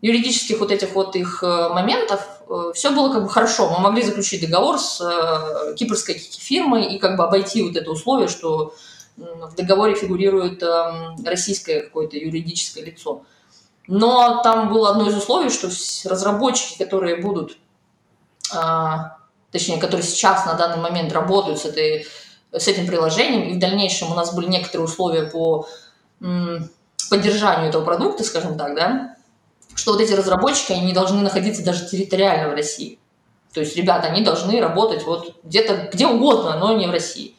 юридических вот этих вот их э, моментов все было как бы хорошо. Мы могли заключить договор с кипрской фирмой и как бы обойти вот это условие, что в договоре фигурирует российское какое-то юридическое лицо. Но там было одно из условий, что разработчики, которые будут, точнее, которые сейчас на данный момент работают с, этой, с этим приложением, и в дальнейшем у нас были некоторые условия по поддержанию этого продукта, скажем так, да, что вот эти разработчики, они не должны находиться даже территориально в России. То есть, ребята, они должны работать вот где-то, где угодно, но не в России.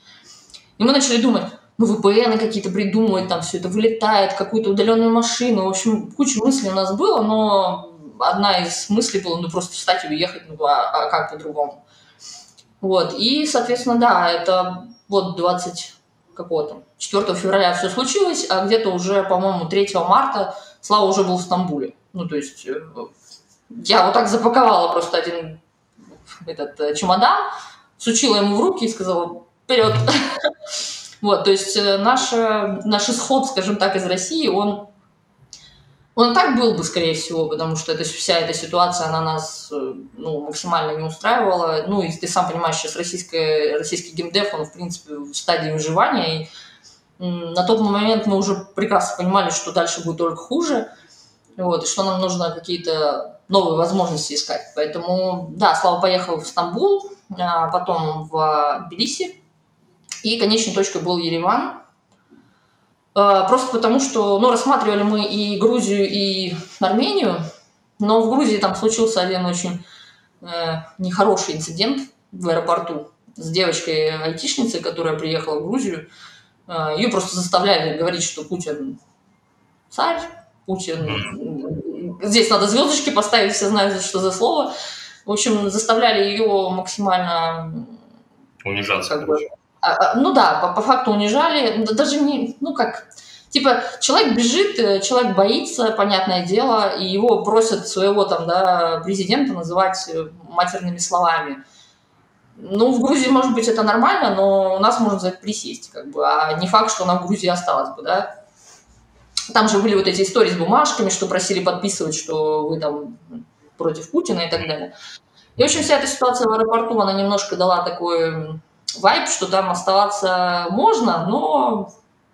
И мы начали думать, ну, VPN какие-то придумывать, там все это вылетает, какую-то удаленную машину. В общем, куча мыслей у нас было, но одна из мыслей была, ну, просто встать и уехать, ну, а, а как по-другому? Вот, и, соответственно, да, это вот 20 какого там, 4 февраля все случилось, а где-то уже, по-моему, 3 марта Слава уже был в Стамбуле. Ну, то есть э, я вот так запаковала просто один этот э, чемодан, сучила ему в руки и сказала, вперед. Вот, то есть э, наш, наш исход, скажем так, из России, он, он так был бы, скорее всего, потому что это, вся эта ситуация, она нас ну, максимально не устраивала. Ну, и ты сам понимаешь, сейчас российская, российский геймдев, он, в принципе, в стадии выживания, и на тот момент мы уже прекрасно понимали, что дальше будет только хуже, вот, и что нам нужно какие-то новые возможности искать. Поэтому, да, Слава поехал в Стамбул, а потом в Тбилиси, и конечной точкой был Ереван. А, просто потому, что ну, рассматривали мы и Грузию, и Армению, но в Грузии там случился один очень э, нехороший инцидент в аэропорту с девочкой-айтишницей, которая приехала в Грузию. Э, ее просто заставляли говорить, что Путин царь, Путин... Здесь надо звездочки поставить, все знают, что за слово. В общем, заставляли ее максимально... Унижаться. Как бы, а, а, ну да, по, по факту унижали, даже не, ну как, типа человек бежит, э, человек боится, понятное дело, и его просят своего там, да, президента называть э, матерными словами. Ну, в Грузии, может быть, это нормально, но у нас можно за это присесть, как бы, а не факт, что она в Грузии осталась бы, да. Там же были вот эти истории с бумажками, что просили подписывать, что вы там против Путина и так далее. И, в общем, вся эта ситуация в аэропорту, она немножко дала такой вайп, что там оставаться можно, но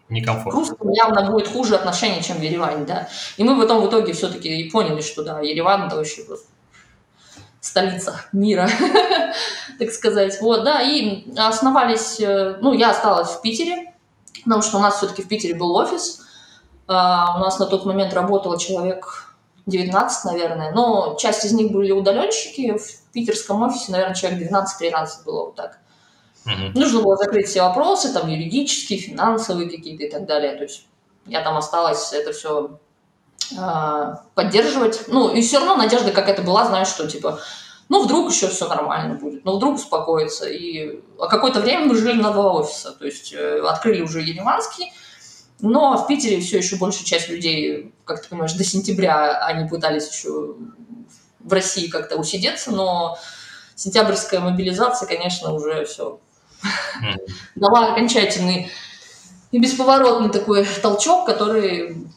некомфортно. Русским явно будет хуже отношения, чем в Ереване, да. И мы потом в итоге все-таки и поняли, что да, Ереван это вообще просто столица мира, так сказать. Вот, да, и основались, э, ну, я осталась в Питере, потому что у нас все-таки в Питере был офис, А, у нас на тот момент работало человек 19, наверное, но часть из них были удаленщики. В питерском офисе, наверное, человек 12-13 было вот так. Угу. Нужно было закрыть все вопросы, там, юридические, финансовые какие-то и так далее. То есть я там осталась это все а, поддерживать. Ну, и все равно надежда как это была, знаешь, что, типа, ну, вдруг еще все нормально будет, ну, вдруг успокоится. И какое-то время мы жили на два офиса, то есть э, открыли уже Ереванский, но в Питере все еще большая часть людей, как ты понимаешь, до сентября они пытались еще в России как-то усидеться, но сентябрьская мобилизация, конечно, уже все дала окончательный и бесповоротный такой толчок, который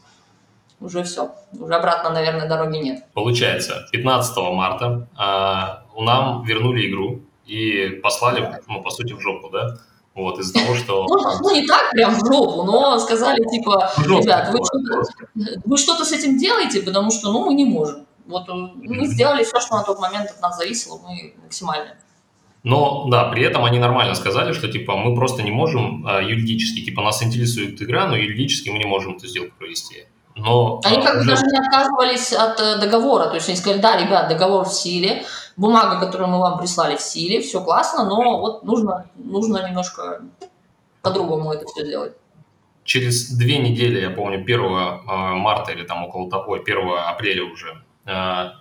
уже все, уже обратно, наверное, дороги нет. Получается, 15 марта э, нам вернули игру и послали, ну, по сути, в жопу, да? Вот, из-за того, что... Ну, ну, не так прям в жопу, но сказали, типа, ребят, вы что-то, вы что-то с этим делаете, потому что, ну, мы не можем. Вот э, мы сделали все, что на тот момент от нас зависело, мы максимально. Но, да, при этом они нормально сказали, что, типа, мы просто не можем а, юридически, типа, нас интересует игра, но юридически мы не можем эту сделку провести. Но, они как бы уже... даже не отказывались от э, договора, то есть они сказали, да, ребят, договор в силе, бумага, которую мы вам прислали в силе, все классно, но вот нужно, нужно немножко по-другому это все делать. Через две недели, я помню, 1 а, марта или там около того, 1 апреля уже, а,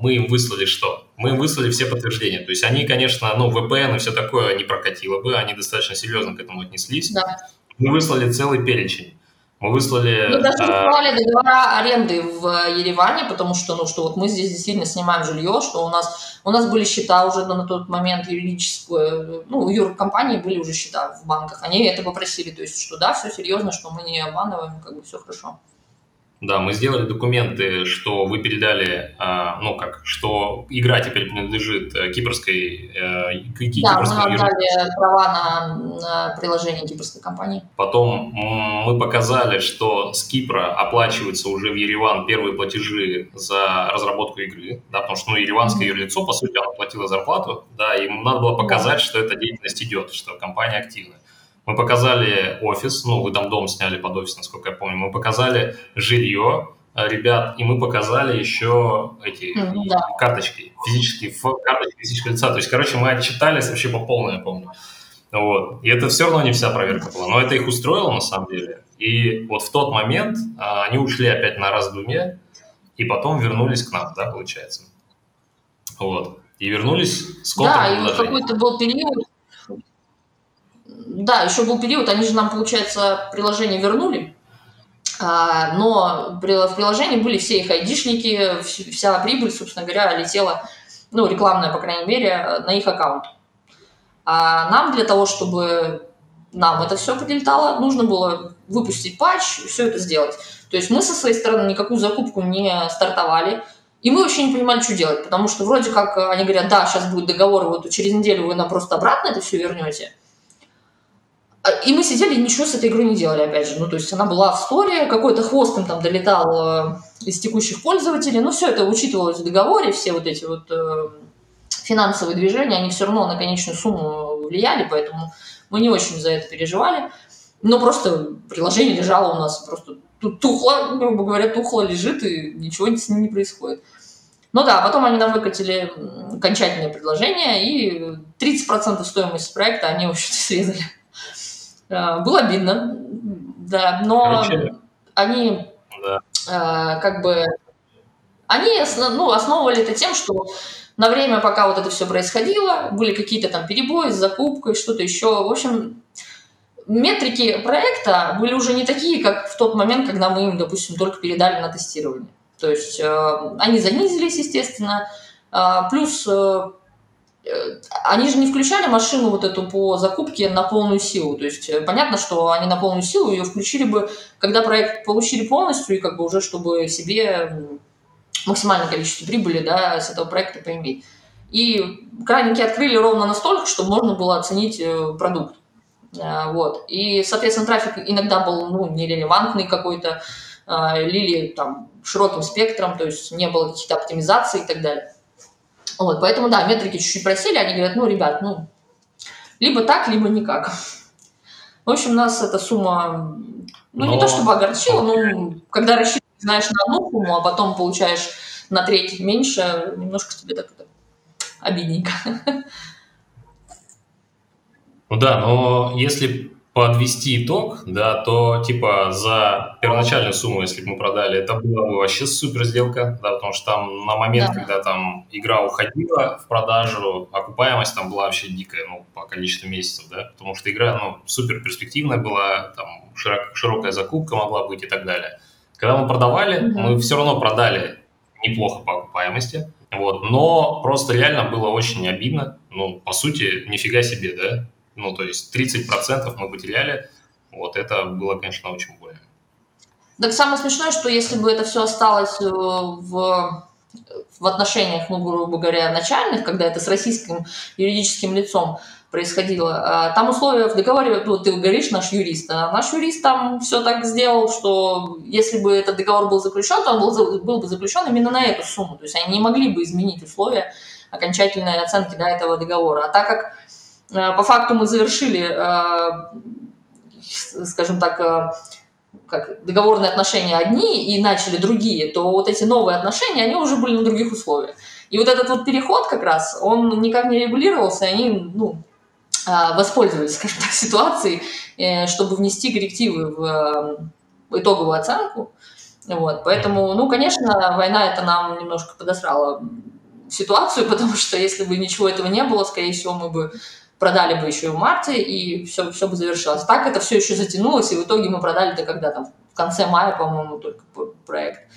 мы им выслали что? Мы им выслали все подтверждения. То есть они, конечно, ну, VPN и все такое не прокатило бы, они достаточно серьезно к этому отнеслись. Да. Мы выслали целый перечень. Мы выслали... Мы даже выслали договора аренды в Ереване, потому что, ну, что вот мы здесь действительно снимаем жилье, что у нас, у нас были счета уже на тот момент юридическую, ну, у юркомпании были уже счета в банках. Они это попросили, то есть, что да, все серьезно, что мы не обманываем, как бы все хорошо. Да, мы сделали документы, что вы передали, а, ну как, что игра теперь принадлежит э, кипрской, э, да, мы отдали права на, на приложение кипрской компании. Потом мы показали, что с Кипра оплачиваются уже в Ереван первые платежи за разработку игры, да, потому что ну, ереванское юрлицо, по сути, оно платило зарплату, да, и надо было показать, что эта деятельность идет, что компания активная. Мы показали офис, ну, вы там дом сняли под офис, насколько я помню. Мы показали жилье э, ребят, и мы показали еще эти да. карточки, физические карточки физического лица. То есть, короче, мы отчитались вообще по полной, я помню. Вот. И это все равно не вся проверка была. Но это их устроило на самом деле. И вот в тот момент а, они ушли опять на раздумье, и потом вернулись к нам, да, получается. Вот. И вернулись с Да, и какой-то был период, да, еще был период, они же нам, получается, приложение вернули, а, но в приложении были все их айдишники, вся прибыль, собственно говоря, летела, ну, рекламная, по крайней мере, на их аккаунт. А нам для того, чтобы нам это все прилетало, нужно было выпустить патч, все это сделать. То есть мы со своей стороны никакую закупку не стартовали, и мы вообще не понимали, что делать, потому что вроде как они говорят, да, сейчас будет договор, вот через неделю вы нам просто обратно это все вернете. А, и мы сидели и ничего с этой игрой не делали, опять же. Ну, то есть она была в сторе, какой-то хвост им там долетал э, из текущих пользователей. Ну, все это учитывалось в договоре, все вот эти вот э, финансовые движения, они все равно на конечную сумму влияли, поэтому мы не очень за это переживали. Но просто приложение лежало у нас просто тухло, грубо говоря, тухло лежит, и ничего с ним не происходит. Ну да, потом они нам выкатили окончательное предложение, и 30% стоимости проекта они, в общем-то, срезали. Э, было обидно, да, но Короче, они да. Э, как бы они ну, основывали это тем, что на время, пока вот это все происходило, были какие-то там перебои с закупкой, что-то еще. В общем, метрики проекта были уже не такие, как в тот момент, когда мы им, допустим, только передали на тестирование. То есть э, они занизились, естественно. Э, плюс Э, они же не включали машину вот эту по закупке на полную силу. То есть э, понятно, что они на полную силу ее включили бы, когда проект получили полностью, и как бы уже чтобы себе максимальное количество прибыли да, с этого проекта поиметь. И краники открыли ровно настолько, чтобы можно было оценить э, продукт. Вот. И, соответственно, трафик иногда был ну, нерелевантный какой-то, лили там широким спектром, то есть не было каких-то оптимизаций и так далее. Вот, поэтому, да, метрики чуть-чуть просили, они говорят, ну, ребят, ну, либо так, либо никак. В общем, нас эта сумма Ну, но... не то чтобы огорчило, но когда рассчитываешь, знаешь, на одну сумму, а потом получаешь на треть меньше, немножко тебе так это обидненько. Ну да, но если подвести итог, да, то типа за первоначальную сумму, если бы мы продали, это была бы вообще супер сделка, да, потому что там на момент, да. когда там игра уходила в продажу, окупаемость там была вообще дикая, ну, по количеству месяцев, да, потому что игра, ну, супер перспективная была, там широк, широкая закупка могла быть и так далее. Когда мы продавали, mm-hmm. мы все равно продали неплохо по окупаемости, вот, но просто реально было очень обидно, ну, по сути, нифига себе, да, ну, то есть 30% мы потеряли. Вот это было, конечно, очень больно. Так самое смешное, что если бы это все осталось э, в, в отношениях, ну, грубо говоря, начальных, когда это с российским юридическим лицом происходило, а, там условия в договоре, ну, ты говоришь, наш юрист, а наш юрист там все так сделал, что если бы этот договор был заключен, то он был, был бы заключен именно на эту сумму. То есть они не могли бы изменить условия окончательной оценки до этого договора. А так как Э, по факту мы завершили, э, скажем так, э, как договорные отношения одни и начали другие, то вот эти новые отношения, они уже были на других условиях. И вот этот вот переход как раз, он никак не регулировался, и они, ну, воспользовались, скажем так, ситуацией, чтобы внести коррективы в итоговую оценку. Вот, поэтому, ну, конечно, война это нам немножко подосрала ситуацию, потому что если бы ничего этого не было, скорее всего, мы бы продали бы еще и в марте, и все, все бы завершилось. Так это все еще затянулось, и в итоге мы продали-то когда там, в конце мая, по-моему, только проект.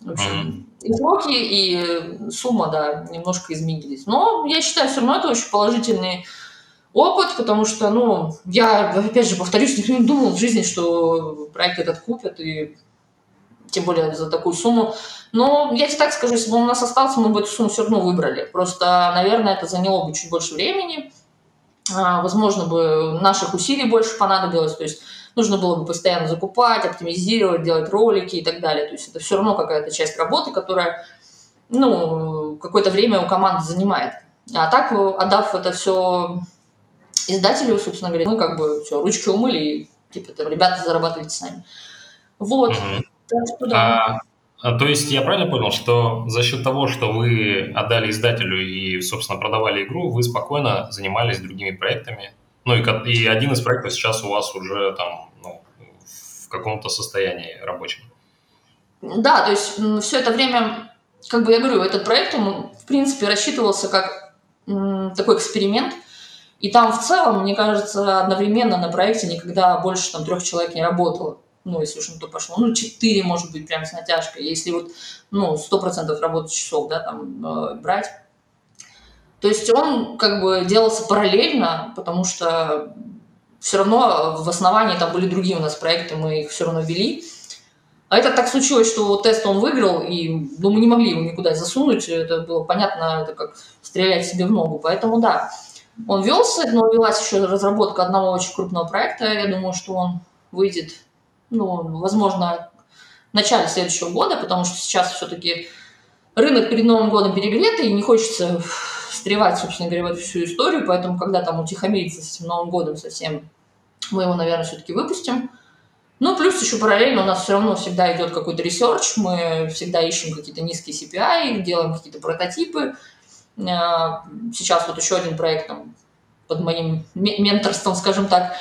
В общем, mm-hmm. и сроки, и сумма, да, немножко изменились. Но я считаю, все равно это очень положительный опыт, потому что, ну, я, опять же, повторюсь, никто не думал в жизни, что проект этот купят, и тем более за такую сумму. Но я тебе так скажу, если бы он у нас остался, мы бы эту сумму все равно выбрали. Просто, наверное, это заняло бы чуть больше времени, возможно бы наших усилий больше понадобилось, то есть нужно было бы постоянно закупать, оптимизировать, делать ролики и так далее. То есть это все равно какая-то часть работы, которая ну, какое-то время у команды занимает. А так, отдав это все издателю, собственно говоря, мы как бы все, ручки умыли, и типа там, ребята зарабатывайте сами. Вот. Mm-hmm. Так что да. А, а, то есть я правильно понял, что за счет того, что вы отдали издателю и, собственно, продавали игру, вы спокойно занимались другими проектами? Ну и, и один из проектов сейчас у вас уже там ну, в каком-то состоянии рабочем. Да, то есть все это время, как бы я говорю, этот проект, он, в принципе, рассчитывался как такой эксперимент. И там в целом, мне кажется, одновременно на проекте никогда больше там трех человек не работало ну, если уж на то пошло, ну, 4, может быть, прям с натяжкой, если вот, ну, 100% работы часов, да, там, э, брать. То есть он как бы делался параллельно, потому что все равно в основании там были другие у нас проекты, мы их все равно вели. А это так случилось, что тест он выиграл, и ну, мы не могли его никуда засунуть, это было понятно, это как стрелять себе в ногу. Поэтому да, он велся, но велась еще разработка одного очень крупного проекта. Я думаю, что он выйдет ну, возможно, в начале следующего года, потому что сейчас все-таки рынок перед Новым годом перегретый, и не хочется встревать, собственно говоря, в эту всю историю, поэтому когда там утихомирится с этим Новым годом совсем, мы его, наверное, все-таки выпустим. Ну, плюс еще параллельно у нас все равно всегда идет какой-то research, мы всегда ищем какие-то низкие CPI, делаем какие-то прототипы. А, сейчас вот еще один проект там, под моим менторством, скажем так,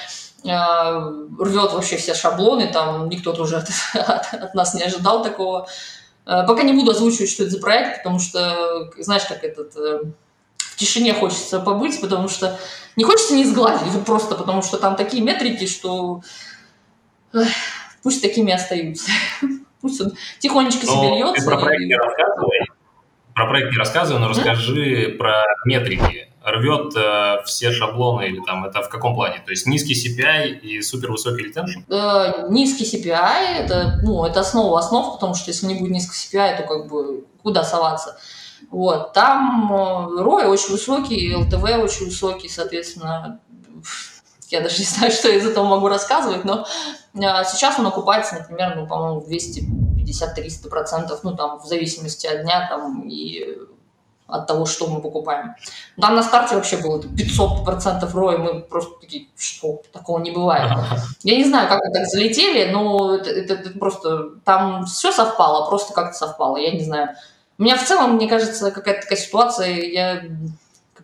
рвет вообще все шаблоны, там никто тоже от, от, от нас не ожидал такого. А, пока не буду озвучивать, что это за проект, потому что, знаешь, как этот э, в тишине хочется побыть, потому что не хочется не сгладить, просто потому что там такие метрики, что пусть такими остаются. Пусть он тихонечко себе льется. Ты про проект не рассказывай, про проект не рассказывай, но расскажи про метрики рвет э, все шаблоны или там это в каком плане? То есть низкий CPI и супер высокий ретеншн? Э, низкий CPI это, ну, это основа основ, потому что если не будет низкий CPI, то как бы куда соваться? Вот. Там ROI э, очень высокий, LTV очень высокий, соответственно, я даже не знаю, что я из этого могу рассказывать, но э, сейчас он окупается, например, ну, по-моему, 250-300%, ну, там, в зависимости от дня, там, и от того, что мы покупаем. Там на старте вообще было 500% ROI, мы просто такие, что, такого не бывает. Я не знаю, как мы так залетели, но это, это, это просто, там все совпало, просто как-то совпало, я не знаю. У меня в целом, мне кажется, какая-то такая ситуация, я...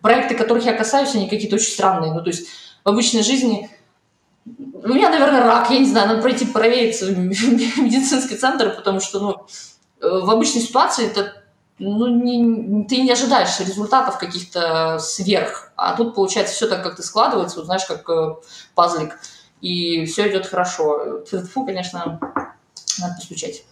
проекты, которых я касаюсь, они какие-то очень странные, ну, то есть в обычной жизни у меня, наверное, рак, я не знаю, надо пройти провериться в медицинский центр, потому что, ну, э, в обычной ситуации это ну, не, ты не ожидаешь результатов каких-то сверх. А тут, получается, все так как-то складывается, вот, знаешь, как э, пазлик, и все идет хорошо. Фу, конечно, надо постучать.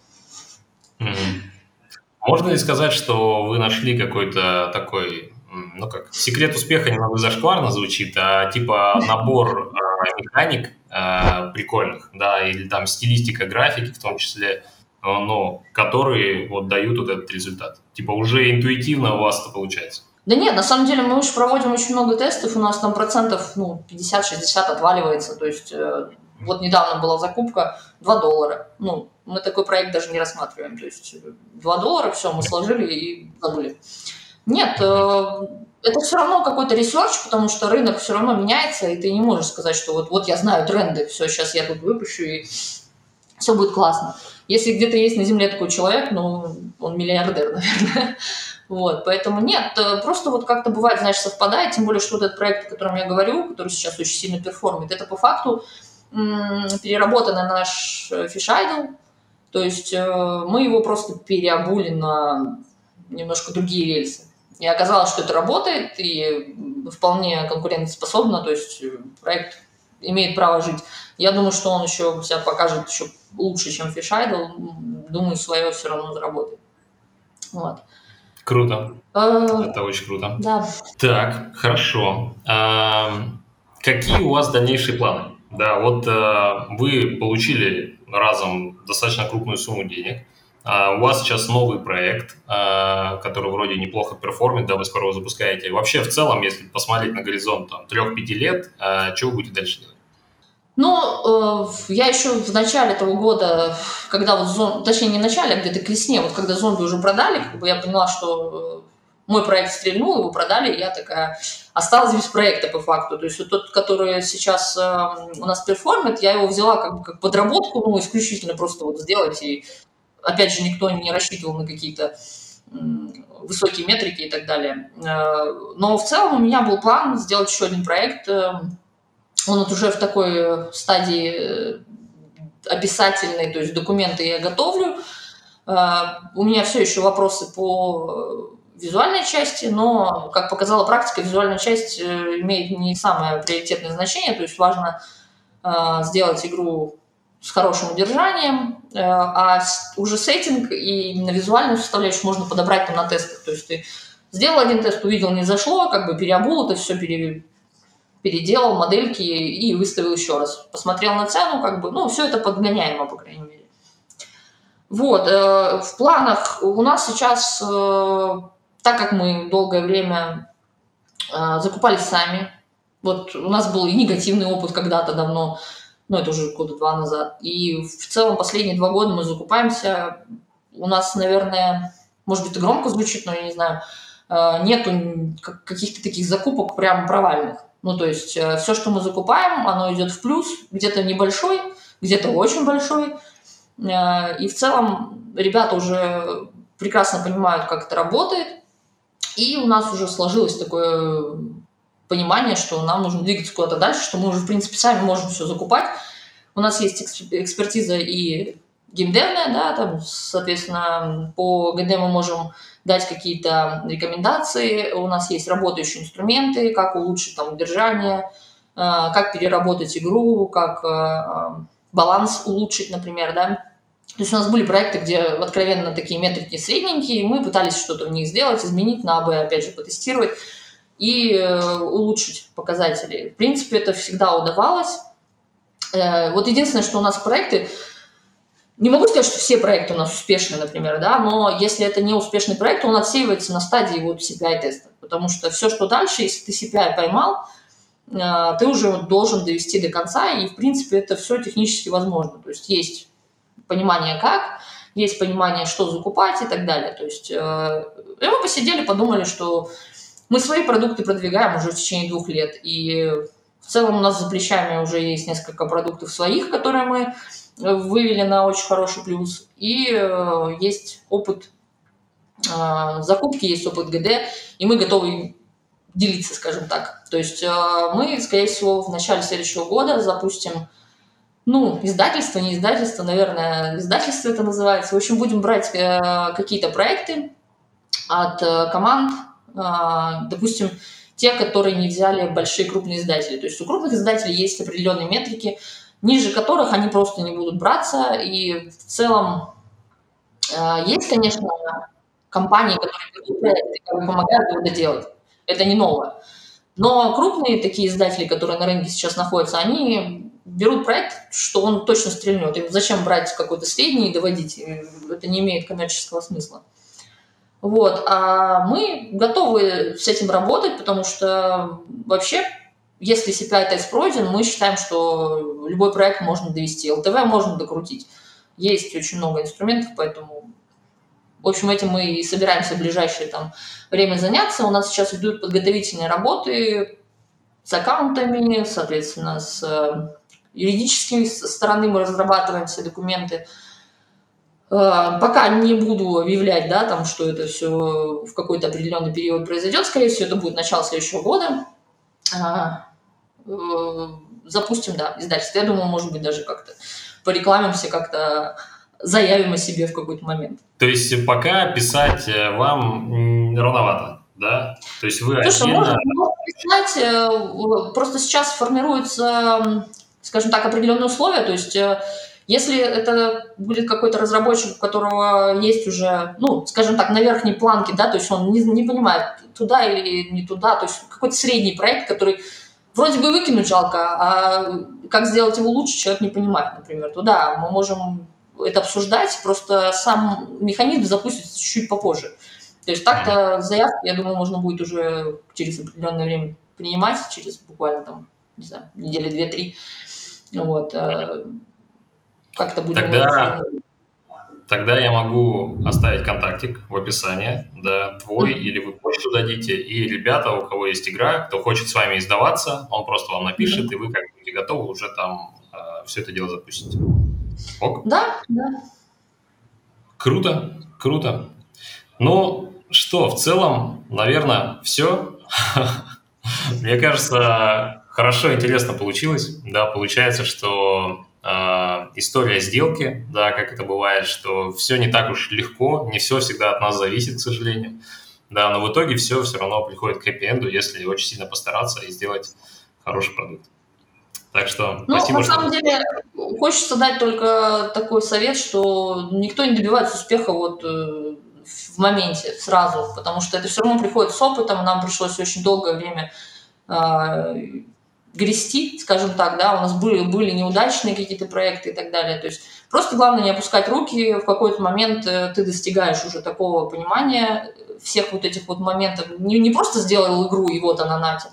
Можно ли сказать, что вы нашли какой-то такой, ну как, секрет успеха немного зашкварно звучит, а типа набор э, механик э, прикольных, да, или там стилистика графики в том числе, но ну, которые вот дают вот этот результат? Типа уже интуитивно у вас это получается? Да нет, на самом деле мы уже проводим очень много тестов, у нас там процентов ну, 50-60 отваливается, то есть э, вот недавно была закупка 2 доллара, ну, мы такой проект даже не рассматриваем, то есть 2 доллара, все, мы сложили и забыли. Нет, э, это все равно какой-то research, потому что рынок все равно меняется, и ты не можешь сказать, что вот, вот я знаю тренды, все, сейчас я тут выпущу, и все будет классно. Если где-то есть на Земле такой человек, ну, он миллиардер, наверное. Вот, поэтому нет, э, просто вот как-то бывает, знаешь, совпадает, тем более, что вот этот проект, о котором я говорю, который сейчас очень сильно перформит, это по факту переработанный наш Fish Idol, то есть э, мы его просто переобули на немножко другие рельсы. И оказалось, что это работает и вполне конкурентоспособно, то есть э, проект имеет право жить. Я думаю, что он еще себя покажет еще лучше, чем Idol. Думаю, свое все равно заработает. Вот. Круто. А... Это очень круто. Да. Так, хорошо. А, какие у вас дальнейшие планы? Да, вот а, вы получили разом достаточно крупную сумму денег. А, у вас сейчас новый проект, а, который вроде неплохо перформит, да, вы скоро его запускаете. Вообще, в целом, если посмотреть на горизонт там, 3-5 лет, что вы будете дальше делать? Ну, э, я еще в начале этого года, когда вот зомби, точнее не в начале, а где-то к весне, вот когда зомби уже продали, как бы я поняла, что э, мой проект стрельнул, его продали, я такая осталась без проекта по факту. То есть вот тот, который сейчас э, у нас перформит, я его взяла как как подработку, ну, исключительно просто вот сделать, и опять же никто не рассчитывал на какие-то высокие метрики и так далее. Э, но в целом у меня был план сделать еще один проект, э, он вот уже в такой э, стадии э, описательной, то есть документы я готовлю. Э, у меня все еще вопросы по визуальной части, но, как показала практика, визуальная часть имеет не самое приоритетное значение, то есть важно сделать игру с хорошим удержанием, а уже сеттинг и именно визуальную составляющую можно подобрать там на тестах. То есть ты сделал один тест, увидел, не зашло, как бы переобул это все, пере, переделал модельки и выставил еще раз. Посмотрел на цену, как бы, ну, все это подгоняемо, по крайней мере. Вот, э, в планах у нас сейчас, э, так как мы долгое время э, закупались сами, вот у нас был и негативный опыт когда-то давно, ну, это уже года два назад, и в целом последние два года мы закупаемся, у нас, наверное, может быть, громко звучит, но я не знаю, э, нету каких-то таких закупок прям провальных. Ну, то есть э, все, что мы закупаем, оно идет в плюс, где-то небольшой, где-то очень большой. Э, и в целом ребята уже прекрасно понимают, как это работает. И у нас уже сложилось такое понимание, что нам нужно двигаться куда-то дальше, что мы уже, в принципе, сами можем все закупать. У нас есть экспертиза и геймдевная, да, там, соответственно, по ГД мы можем дать какие-то рекомендации. У нас есть работающие инструменты, как улучшить там удержание, э, как переработать игру, как э, э, баланс улучшить, например, да. То есть у нас были проекты, где откровенно такие метрики средненькие, мы пытались что-то в них сделать, изменить, на АБ, опять же, потестировать и улучшить показатели. В принципе, это всегда удавалось. Вот единственное, что у нас проекты, не могу сказать, что все проекты у нас успешны, например, да, но если это не успешный проект, он отсеивается на стадии вот CPI-теста, потому что все, что дальше, если ты CPI поймал, э, ты уже должен довести до конца, и, в принципе, это все технически возможно. То есть есть понимание как, есть понимание, что закупать и так далее. То есть э, и мы посидели, подумали, что мы свои продукты продвигаем уже в течение двух лет, и в целом у нас за плечами уже есть несколько продуктов своих, которые мы вывели на очень хороший плюс, и э, есть опыт э, закупки, есть опыт ГД, и мы готовы делиться, скажем так. То есть э, мы, скорее всего, в начале следующего года запустим ну, издательство, не издательство, наверное, издательство это называется. В общем, будем брать э, какие-то проекты от э, команд, э, допустим, те, которые не взяли большие крупные издатели. То есть у крупных издателей есть определенные метрики, ниже которых они просто не будут браться. И в целом э, есть, конечно, компании, которые берут проекты, помогают его доделать. Это не новое. Но крупные такие издатели, которые на рынке сейчас находятся, они берут проект, что он точно стрельнет. И зачем брать какой-то средний и доводить? Это не имеет коммерческого смысла. Вот. А мы готовы с этим работать, потому что вообще, если CPI-тест пройден, мы считаем, что любой проект можно довести. ЛТВ можно докрутить. Есть очень много инструментов, поэтому в общем, этим мы и собираемся в ближайшее там, время заняться. У нас сейчас идут подготовительные работы с аккаунтами, соответственно, с э, юридической стороны мы разрабатываем все документы. Э, пока не буду объявлять, да, там, что это все в какой-то определенный период произойдет. Скорее всего, это будет начало следующего года. Э, запустим, да, издательство. Я думаю, может быть, даже как-то порекламимся, как-то заявим о себе в какой-то момент. То есть пока писать э, вам рановато, да? То есть вы Слушай, отдельно... можно, можно писать, просто сейчас формируются, скажем так, определенные условия, то есть если это будет какой-то разработчик, у которого есть уже, ну, скажем так, на верхней планке, да, то есть он не, не понимает, туда или не туда, то есть какой-то средний проект, который вроде бы выкинуть жалко, а как сделать его лучше, человек не понимает, например, то да, мы можем это обсуждать, просто сам механизм запустится чуть-чуть попозже. То есть так-то заявки, я думаю, можно будет уже через определенное время принимать, через буквально там, не знаю, недели две-три. Вот. Как-то будет. Тогда, тогда я могу оставить контактик в описании, да, твой, mm-hmm. или вы почту дадите, и ребята, у кого есть игра, кто хочет с вами издаваться, он просто вам напишет, mm-hmm. и вы как будете готовы уже там э, все это дело запустить. Ок? Да, да. Круто, круто. Ну, что, в целом, наверное, все. Мне кажется, хорошо, интересно получилось. Да, получается, что э, история сделки, да, как это бывает, что все не так уж легко, не все всегда от нас зависит, к сожалению. Да, но в итоге все все равно приходит к хэппи-энду, если очень сильно постараться и сделать хороший продукт. Так что ну, спасибо. На самом что... деле, хочется дать только такой совет, что никто не добивается успеха вот э, в моменте, сразу, потому что это все равно приходит с опытом, нам пришлось очень долгое время э, грести, скажем так, да, у нас были, были неудачные какие-то проекты и так далее. То есть просто главное не опускать руки, в какой-то момент э, ты достигаешь уже такого понимания всех вот этих вот моментов. Не, не просто сделал игру, и вот она нате,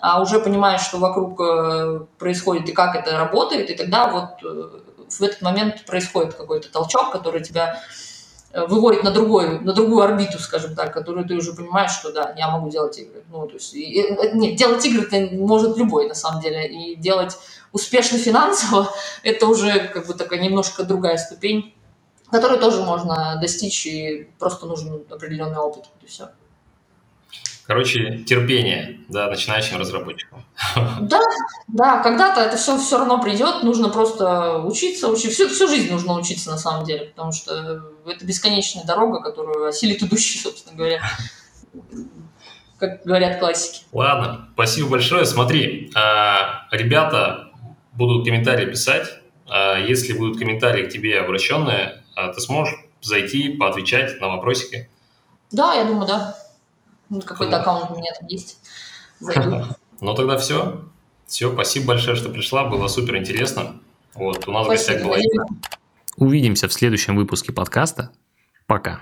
а уже понимаешь, что вокруг э, происходит и как это работает, и тогда вот э, в этот момент происходит какой-то толчок, который тебя Э, выводит на, другой, на другую орбиту, скажем так, которую ты уже понимаешь, что да, я могу делать игры. Ну, то есть, и, э, нет, делать игры ты может любой, на самом деле, и делать успешно финансово, это уже как бы такая немножко другая ступень, которую тоже можно достичь, и просто нужен определенный опыт, и все. Короче, терпение, да, начинающим разработчикам. Да, да, когда-то это все все равно придет, нужно просто учиться, учить, всю, всю жизнь нужно учиться на самом деле, потому что это бесконечная дорога, которую осилит идущий, собственно говоря, как говорят классики. Ладно, спасибо большое. Смотри, а, ребята будут комментарии писать, а, если будут комментарии к тебе обращенные, а, ты сможешь зайти, поотвечать на вопросики? Да, я думаю, да. Ну, какой-то аккаунт у меня там есть. Зайду. Ну тогда все. Все, спасибо большое, что пришла. Было супер интересно. Вот, у нас спасибо. в гостях была Увидимся в следующем выпуске подкаста. Пока.